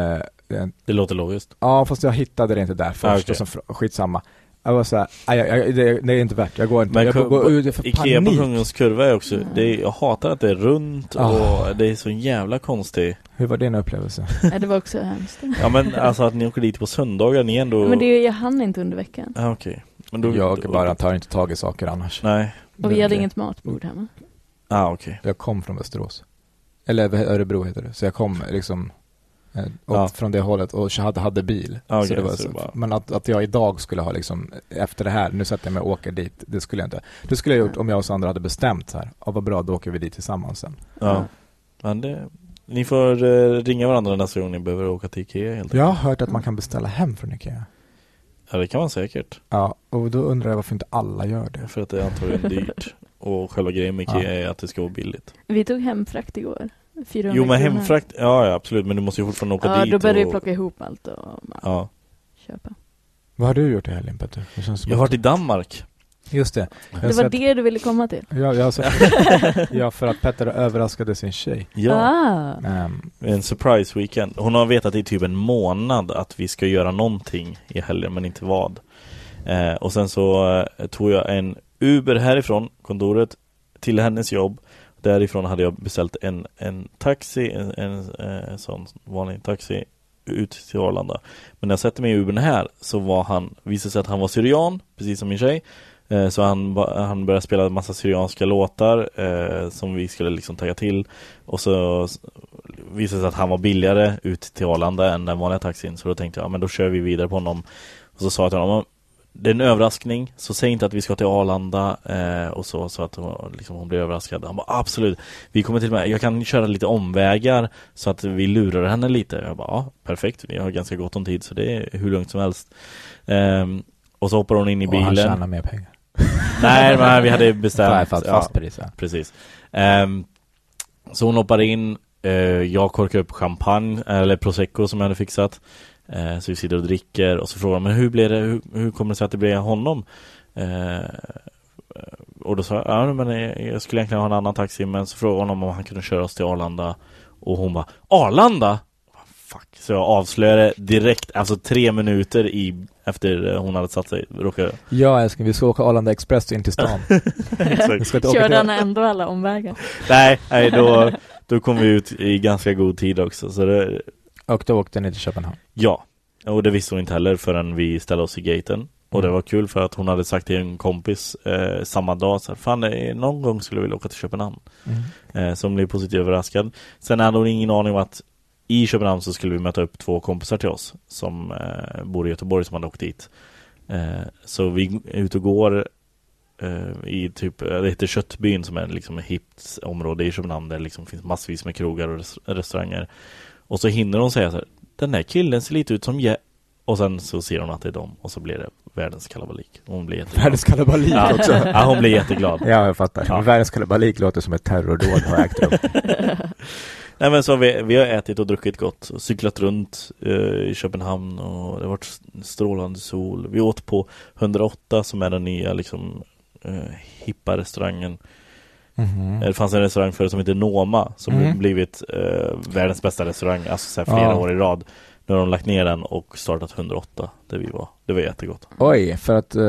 det- Det låter logiskt. ja fast jag hittade det inte där först Ah, okej. och så skitsamma. Jag var så här, nej, jag, jag, det, det är inte värt, jag går inte. Men jag går ut Ikea på. Kungens kurva är också, det är, jag hatar att det är runt och Ah. det är så jävla konstigt. Hur var din upplevelse? Nej, det var också hemskt. Ja men alltså att ni åker dit på söndagar, ni ändå... Men det, är- jag hann inte under veckan. Ja okej. Men då- jag då- bara tar inte tag i saker annars. Nej. Och vi hade inget matbord hemma. Ah okej. Jag kom från Västerås. Eller Örebro heter det. Så jag kom liksom upp Ja. från det hållet och hade, hade bil. Ja, så det var så så, det bara- Men att, att jag idag skulle ha liksom, efter det här, nu sätter jag mig och åker dit. Det skulle jag inte. Det skulle jag gjort om jag och Sandra hade bestämt så här. Ja, vad bra, då åker vi dit tillsammans sen. Ja. Men det... Ni får eh, ringa varandra nästa gång ni behöver åka till Ikea helt Jag har enkelt. hört att man kan beställa hem från Ikea. Ja det kan man säkert. Ja, och då undrar jag varför inte alla gör det. För att det är antagligen dyrt. Och själva grejen med Ikea är att det ska vara billigt. Vi tog hemfrakt igår. 400 Jo men hemfrakt, ja, ja absolut men du måste ju fortfarande åka Ja, dit då började vi och... plocka ihop allt och ja, Ja. köpa. Vad har du gjort i helgen Petter? Jag har att- varit i Danmark. Just det. Jag Det var sett- det du ville komma till? Ja, jag sett... ja, för att Petter överraskade sin tjej. Ja. Ah. Ehm, En surprise weekend. Hon har vetat i typ en månad att vi ska göra någonting i helgen, men inte vad. Eh, och sen så eh, tog jag en Uber härifrån kontoret till hennes jobb. Därifrån hade jag beställt en, en taxi, en, en en sån vanlig taxi ut till Arlanda. Men när jag sätter mig i Ubern här så var han, visade sig att han var syrian, precis som min tjej. Eh, så han, han började spela en massa syrianska låtar eh, som vi skulle liksom tagga till. Och så visade det sig att han var billigare ut till Arlanda än den vanliga taxin. Så då tänkte jag, ja, men då kör vi vidare på honom. Och så sa jag till honom, det är en överraskning, så säg inte att vi ska till Arlanda eh, och så, så att hon, liksom, hon blir överraskad. Han bara, absolut, vi kommer till och med, jag kan köra lite omvägar så att vi lurar henne lite. Jag bara, ja, perfekt, vi har ganska gott om tid så det är hur lugnt som helst. Ehm, och så hoppar hon in i och han bilen. tjänar mer pengar. Nej, men vi hade bestämt. Fast, fast pris. Ja. Precis. Ehm, så hon hoppar in, eh, jag korkar upp champagne, eller prosecco som jag hade fixat. Eh, så vi sitter och dricker och så frågar de, men hur blir det, hur, hur kommer det sig att det blir honom? Eh, och då sa jag, ja men jag, skulle egentligen ha en annan taxi men så frågade hon om han kunde köra oss till Arlanda och hon bara, Arlanda? Fuck, så jag avslöjade direkt, alltså tre minuter i, efter hon hade satt sig, råkade ja älskling, vi ska åka Arlanda Express in till stan. Körde han ändå alla omvägar? Nej, nej då, då kom vi ut i ganska god tid också så det, Och då åkte ni till Köpenhamn. Ja, och det visste hon inte heller förrän vi ställde oss i gaten Och det var kul för att hon hade sagt till en kompis eh, samma dag så här, Fan, eh, någon gång skulle jag vilja åka till Köpenhamn Mm. eh, Så hon blev positivt överraskad Sen hade hon ingen aning om att I Köpenhamn så skulle vi möta upp två kompisar till oss Som eh, bor i Göteborg som hade åkt dit eh, Så vi är ute och går eh, i typ, eh, det heter Köttbyn som är liksom ett hippt område i Köpenhamn där det liksom finns massvis med krogar och res- restauranger. Och så hinner hon säga så här, den där killen ser lite ut som je och sen så ser hon att det är dem och så blir det världens kalabalik. Hon blir jätteglad. Världens kalabalik ja. också. Ja, hon blir jätteglad. Ja, jag fattar. Ja. Världens kalabalik låter som ett terrordåd har ägt rum. Nej men så vi, vi har ätit och druckit gott och cyklat runt eh, i Köpenhamn och det har varit strålande sol. Vi åt på 108 som är den nya liksom eh, hippa restaurangen. Mhm. Det fanns en restaurang förut som heter Noma som Mhm. blivit eh, världens bästa restaurang, alltså så här flera Ja. år i rad. Nu har de lagt ner den och startat 108 där vi var. Det var jättegott. Oj, för att eh,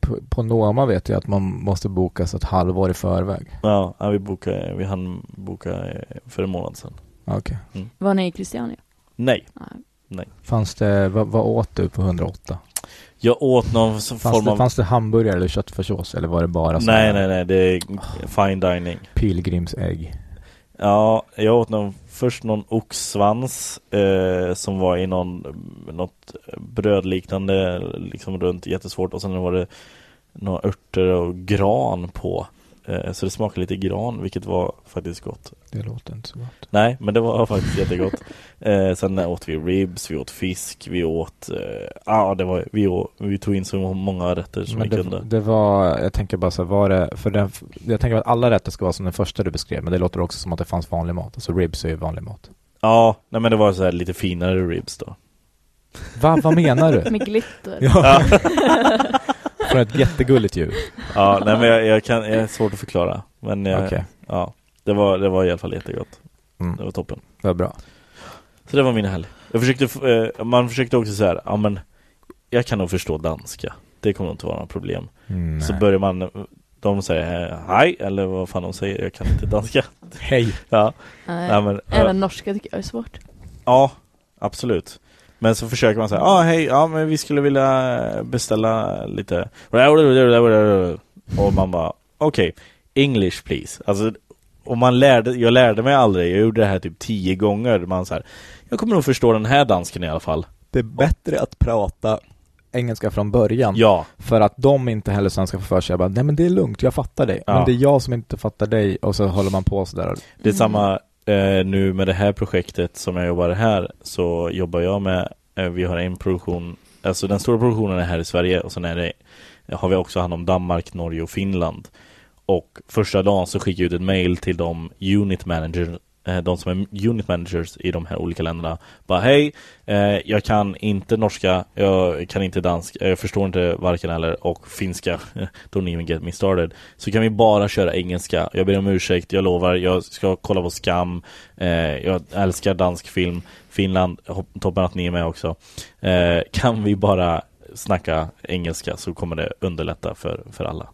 på, på Noma vet jag att man måste boka så ett halvår i förväg. Ja, vi bokade, vi hann boka eh, för en månad sedan. Okej. Var ni i Christiania? Nej, Nej. nej. Fanns det, vad, vad åt du på 108? Jag åt någon Fanns form det, av... fanns det hamburgare eller köttfärssås eller var det bara så Nej, nej, nej, det är fine dining. pilgrimsägg? Ja, jag åt någon, först någon oxsvans eh, som var i någon, något brödliknande liksom runt, jättesvårt och sen var det några örter och gran på. Eh, så det smakade lite gran, vilket var faktiskt gott. Det låter inte så gott. Nej, men det var faktiskt jättegott. Eh, sen åt vi ribs, vi åt fisk, vi åt... eh, Ja, det var... Vi, å, vi tog in så många rätter som Men vi det, kunde. det var, jag tänker bara så här, var det, för den, jag tänker att alla rätter ska vara som den första du beskrev, men det låter också som att det fanns vanlig mat. Alltså ribs är ju vanlig mat. Ja, nej men det var så här lite finare ribs då. Va, vad menar du? Med glitter. Ja. Från ett jättegulligt djur. Ja, nej men jag, jag kan, jag är svårt att förklara. Men jag, Okej. ja, det var, det var i alla fall jättegott. Mm. Det var toppen. Det var bra. Så det var min helg. Jag försökte, eh, man försökte också så här, ja men jag kan nog förstå danska. Det kommer nog inte vara några problem. Mm, Så börjar man, de säger eh, hej, eller vad fan de säger, jag kan inte danska. Hej. Ja, Nej. nej, men, Även norska tycker jag är svårt. ja, absolut. Men så försöker man säga, ah, hej, ja men vi skulle vilja beställa lite och man bara, okej, English please. Alltså, och man lärde, jag lärde mig aldrig, jag gjorde det här typ tio gånger. Man så här, jag kommer nog förstå den här dansken i alla fall. Det är bättre att prata engelska från början. Ja, För att de inte heller sen ska få för sig bara, nej men det är lugnt, jag fattar dig. Ja. Men det är jag som inte fattar dig och så håller man på sådär. det är samma eh, nu med det här projektet som jag jobbar här så jobbar jag med, eh, vi har en produktion, alltså den stora produktionen är här i Sverige och sen är det, har vi också hand om Danmark, Norge och Finland. Och första dagen så skickade jag ut ett mail till de unit manager, Eh, de som är unit managers i de här olika länderna. Bara hej, eh, jag kan inte norska, jag kan inte dansk, jag förstår inte varken eller och finska. Don't even get me started. Så kan vi bara köra engelska. Jag ber om ursäkt, jag lovar, jag ska kolla på Skam. Eh, jag älskar dansk film. Finland, toppen att ni är med också. Kan vi bara snacka engelska så kommer det underlätta för, för alla.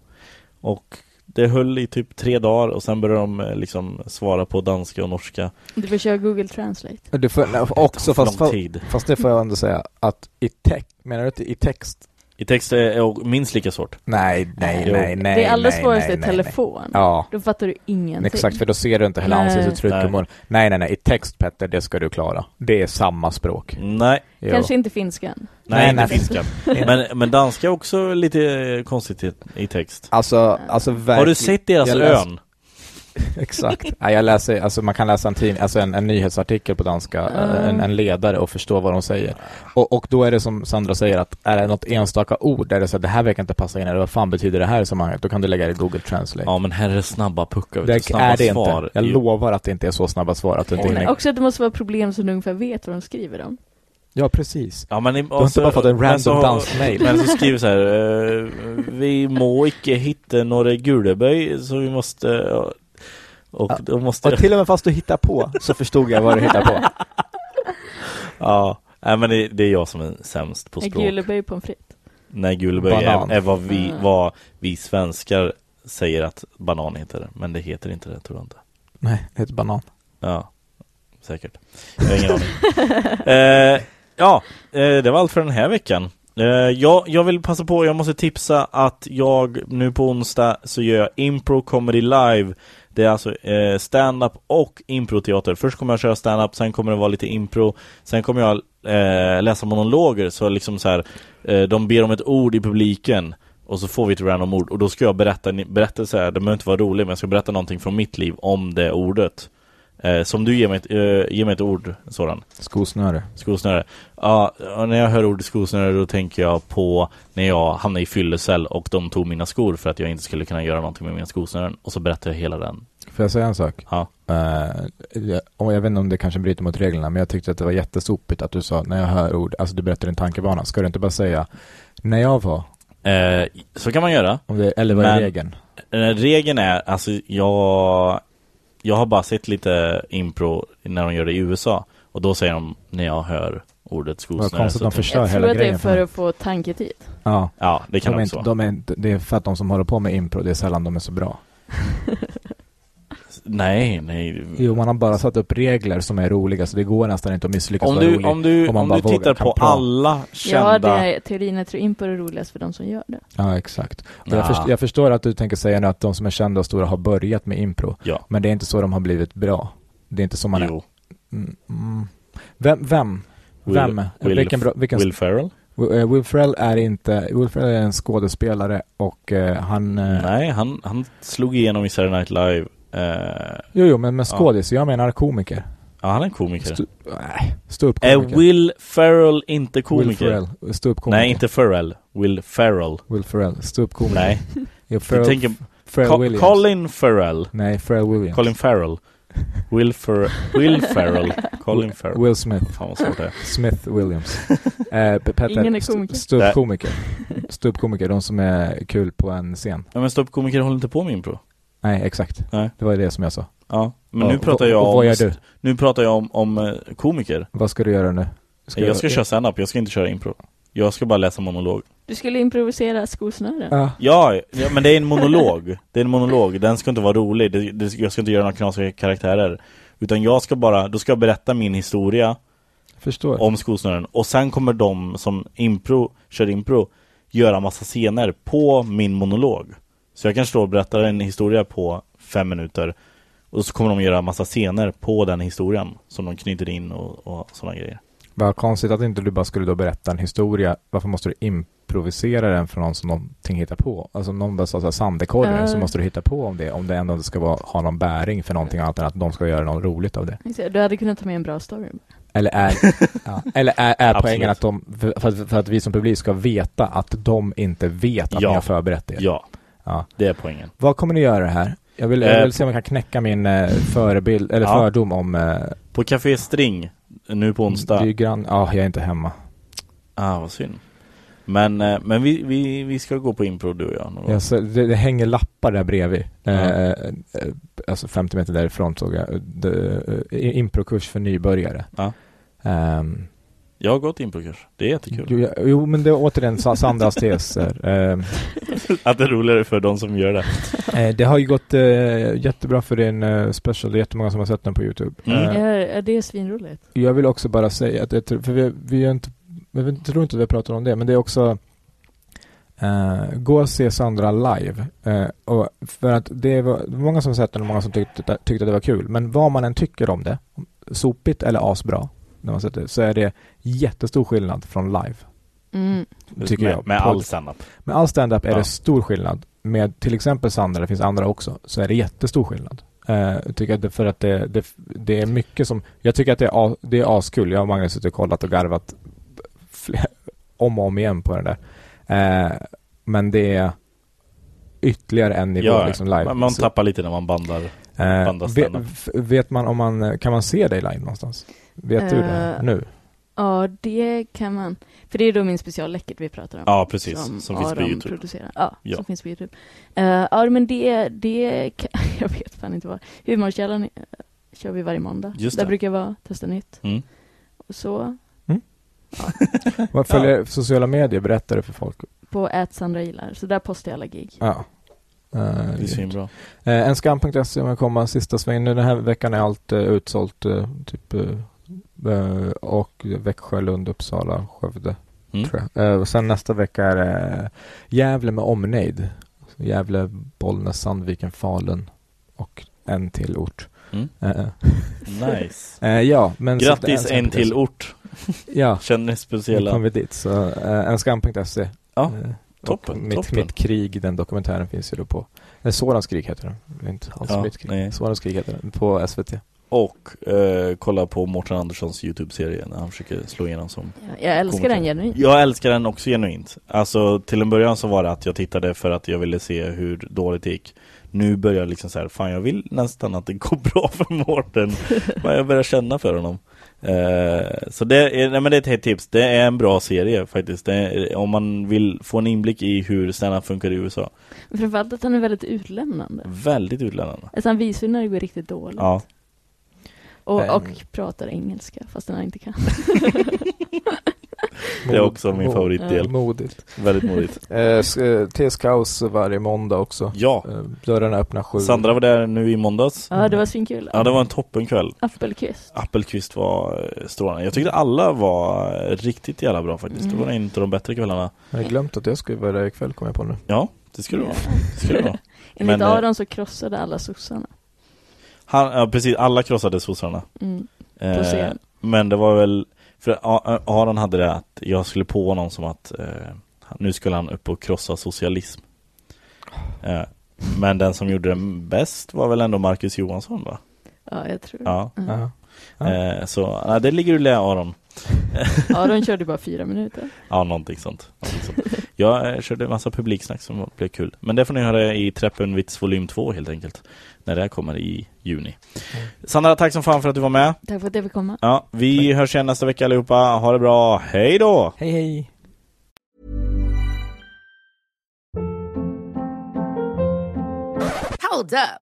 Och det höll i typ tre dagar och sen började de eh, liksom svara på danska och norska. Du får köra Google Translate. Du får, nej, också, fast, fast, fast det får jag ändå säga, att i text, menar du att i text? I text är minst lika svårt. Nej, nej, Jo. nej, nej. det är allra nej, svårast nej, i telefon. Nej. Ja. Då fattar du ingenting. Exakt, för då ser du inte hela ansiktsuttryck Nej. och mun. Nej, nej, nej. I text, Petter, det ska du klara. Det är samma språk. Nej, Jo. Kanske inte finskan. nej, Nej, inte nej. finska. men, men danska är också lite konstigt i, i text. Alltså, alltså verkligen. Har du sett deras ön? Exakt. Nej, jag läser, alltså man kan läsa en tidning, alltså en, en nyhetsartikel på danska, Mm. en, en ledare och förstå vad de säger. Och, och då är det som Sandra säger att är det något enstaka ord där det så att det här verkar inte passa in, eller vad fan betyder det här i sammanhanget? Då kan du lägga det i Google Translate. Ja, men här är det snabba puckar, du, det snabba är det svar. inte. Jag lovar att det inte är så snabba svar att du inte hinner. Också att det måste vara problem som du ungefär vet vad de skriver om. Ja, precis. Ja, men, har inte bara fått en random dansk-mail. Men så skriver så här eh, Vi må icke hitta några guleböj så vi måste och Ja. då måste Och till och med fast du hittar på så förstod jag vad du hittar på. Ja, nej men det, det är jag som är sämst på språk guleböj på en fritt. Nej, guleböj är, är vad, vi, Mm. vad vi svenskar säger att banan heter Men det heter inte det, tror jag inte Nej, det heter banan. Ja, säkert Jag har ingen aning eh, Ja, eh, det var allt för den här veckan eh, jag, jag vill passa på, jag måste tipsa att jag nu på onsdag så gör jag Impro Comedy Live det är alltså eh, stand-up och improteater. Först kommer jag köra stand-up, sen kommer det vara lite impro. Sen kommer jag eh, läsa monologer så liksom så här eh, De ber om ett ord i publiken och så får vi ett random ord. Och då ska jag berätta, en berättelse, här, det behöver inte vara roligt men jag ska berätta någonting från mitt liv om det ordet eh, Som du ger mig ett, eh, ger mig ett ord sådan Skosnöre. Skosnöre. Ja, och när jag hör ordet skosnöre då tänker jag på när jag hamnade i fyllecell och de tog mina skor för att jag inte skulle kunna göra någonting med mina skosnören. Och så berättar jag hela den. Får jag säga en sak? Ja. Eh, jag, jag vet inte om det kanske bryter mot reglerna, men jag tyckte att det var jättesopigt att du sa, när jag hör ord, alltså du berättar din tankebana, ska du inte bara säga, när jag var, Eh, så kan man göra. om det, eller vad är regeln? Eh, regeln är, alltså jag, jag har bara sett lite impro när de gör det i USA. Och då säger de när jag hör ordet skosnöre. Konstigt så de förstör Jag tror hela att det är för att få tanketid. Ja, Ja, det kan de är också vara. de är inte, det är för att de som håller på med impro, det är sällan de är så bra. Nej, nej. Jo, man har bara satt upp regler som är roliga, så det går nästan inte att misslyckas Om du, rolig. om du, om man om bara du tittar på prata. alla kända... Ja, det är teorin. Jag tror impro är roligast för de som gör det. Ja, exakt. Ja. jag, först, jag förstår att du tänker säga nu att de som är kända och stora har börjat med impro, Ja. men det är inte så de har blivit bra. Det är inte så man är. Jo. Mm, mm. Vem? Vem? Will- Vem? Will, vilken bra, vilken Will Ferrell? Will eh, Will Ferrell är inte, Will Ferrell är en skådespelare och eh, han... eh, Nej, han, han slog igenom i Saturday Night Live. Eh, Jo, jo, men Ja. skådis. Jag menar komiker. ja, han är en komiker. Stu, nej, stå upp Är komiker. Will Ferrell inte Will komiker? Ferrell, stå upp komiker. Nej, inte Ferrell. Will Ferrell. Will Ferrell, stå upp komiker. Nej, du Ferrell, tänker Ferrell Co- Williams. Colin Farrell. Nej, Ferrell Williams. Colin Farrell. Will, Fer Will Ferrell. Colin Farrell. Will Smith. Fan vad svårt det är. Smith Williams. eh, Ingen är st- komiker. Ståuppkomiker. Ståuppkomiker, de som är kul på en scen. Ja, men ståuppkomiker håller inte på med impro. Nej, exakt. Nej. Det var det som jag sa. Ja, men Ja, nu pratar och- jag och om... vad gör du? Nu pratar jag om, om eh, komiker. Vad ska du göra nu? jag ska köra stand-up, jag ska inte köra impro. Jag ska bara läsa monolog. Du skulle improvisera skosnören. Ja. Ja, ja, men det är en monolog. Det är en monolog. Den ska inte vara rolig. Det, det, jag ska inte göra några knasiga karaktärer. Utan jag ska bara, då ska jag berätta min historia Förstår. om skosnören. Och sen kommer de som impro, kör impro, göra massa scener på min monolog. Så jag kan stå och berätta en historia på fem minuter. Och så kommer de göra massa scener på den historien. Som de knyter in och, och sådana grejer. Vad konstigt att inte du bara skulle då berätta en historia. Varför måste du improvisera den från någon som någonting hittar på? Alltså om någon bara sa sandekorren Ja. så måste du hitta på om det. Om det ändå ska vara, ha någon bäring för någonting annat än att de ska göra något roligt av det. Du hade kunnat ta med en bra story. Eller är, ja, eller är, är poängen att de, för, för, att, för att vi som publik ska veta att de inte vet att Ja. ni har förberett er. Ja, Ja. det är poängen. Vad kommer ni göra här? Jag vill, jag Eh, vill se om jag kan knäcka min eh, förebild, eller Ja. fördom om... Eh, På Café String, nu på det är onsdag. grann, ja, jag är inte hemma. Ah, vad synd. Men, eh, men vi, vi, vi ska gå på impro du och jag någon. Jag, så, det, det hänger lappar där bredvid. Ja. Eh, eh, alltså 50 meter därifrån såg jag. Eh, improkurs för nybörjare. Ja. Ehm, Jag har gått improkurs. Det är jättekul. jo, jag- jo, men det är återigen Sa- Sandras teser. Ehm, Att det är roligare för de som gör det. eh, det har ju gått eh, jättebra för din eh, special. Det är jättemånga som har sett den på Youtube. Mm. Eh, Är, är det svinroligt? Jag vill också bara säga att tror, för vi, vi är inte, jag tror inte att vi pratar om det, men det är också eh, gå och se Sandra live. Eh, och för att det var, det var många som sett den och många som tyckte, tyckte att det var kul. Men vad man än tycker om det, sopigt eller asbra, när man sett det, så är det jättestor skillnad från live. Mm. Tycker med, jag. Med all standup. Med all stand-up är Ja. det stor skillnad. Med till exempel Sandra, det finns andra också, så är det jättestor skillnad. Jag tycker att det, för att det, det, det är mycket som, jag tycker att det är, det är askul. Jag och Magnus har och kollat och garvat fler, om och om igen på den där. Eh, men det är ytterligare en nivå Ja, liksom live. man, man tappar lite när man bandar. eh, bandar vet, vet man om man, kan man se dig live någonstans? Vet du det Eh, nu? Ja, det kan man. För det är då min special Läckert vi pratar om. Ja, precis. Som, finns på Youtube. Producerar. Ja, Ja. som finns på Youtube. Eh, ja, men det, det kan, jag vet fan inte vad. Humorkällan eh, kör vi varje måndag. Just Där det. brukar jag vara, testa nytt. Mm. Och så Vad följer sociala medier? Berättar du för folk? på ät Sandra gillar. Så där postar jag alla gig. Ja. Eh, Det är svinbra. Eh, en skam.se om jag kommer sista svängen. Nu Den här veckan är allt eh, utsålt. Eh, typ, och Växjö, Lund, Uppsala, Skövde. Mm. Tror jag. Eh, och sen nästa vecka är det Gävle med omnejd. Så Gävle, Bollnäs, Sandviken, Falun och en till ort. Mm. Eh, Nice. eh, ja, men så Grattis att- en till ort. Ja, Känner ni nu speciella? kom vi dit. Så eh, en skam.se. Ja, Eh, toppen, och mitt, toppen. mitt krig, den dokumentären finns ju då på eh, Sorans krig heter den. Inte alls Ja, mitt krig. nej. Sorans krig heter den på SVT. Och eh, kolla på Mårten Anderssons Youtube-serie när han försöker slå igenom som Ja, jag älskar komiker. den genuint. Jag älskar den också genuint. Alltså till en början så var det att jag tittade för att jag ville se hur dåligt det gick. Nu börjar jag liksom så här, fan jag vill nästan att det går bra för Mårten. Men jag börjar känna för honom. Eh, så det är, nej, men det är ett hett tips. Det är en bra serie faktiskt. Är, om man vill få en inblick i hur stand funkar i USA. Framförallt att han är väldigt utlämnande. Väldigt utlämnande. Alltså han visar ju när det går riktigt dåligt. Ja. Och, och pratar engelska, fast han inte kan. Det är också min favoritdel. Modigt. Väldigt modigt. Eh, s- eh, TS Kaos varje måndag också. Ja, Eh, dörrarna öppnar sju. Sandra var där nu i måndags. Ja, det var svinkul. Ja, det var en toppenkväll. Appelkvist. Appelqvist var eh, strålande. Jag tyckte alla var eh, riktigt jävla bra faktiskt. Det var en av de bättre kvällarna. Jag har glömt att jag skulle vara där ikväll, kommer jag på nu. Ja, det skulle det vara. Det skulle det vara. Enligt Men, eh, Aron så krossade alla sossarna. Han, ja, precis, alla krossade sossarna. Mm. Eh, scen. men det var väl För Aron hade det att jag skulle på honom som att eh, nu skulle han upp och krossa socialism. Eh, men den som gjorde det bäst var väl ändå Marcus Johansson va? Ja, jag tror Ja. det. Ja. Ja. Eh, så ja, det ligger i lä Aron. Ja, de körde bara fyra minuter. Ja, någonting sånt. Någonting sånt. Jag eh, körde en massa publiksnack som blev kul. Men det får ni höra i Treppenvits volym 2 helt enkelt. När det här kommer i juni. Sandra, tack som fan för att du var med. Tack för att jag fick komma. Ja, vi hörs igen nästa vecka allihopa. Ha det bra. Hej då! Hej hej! Hold up.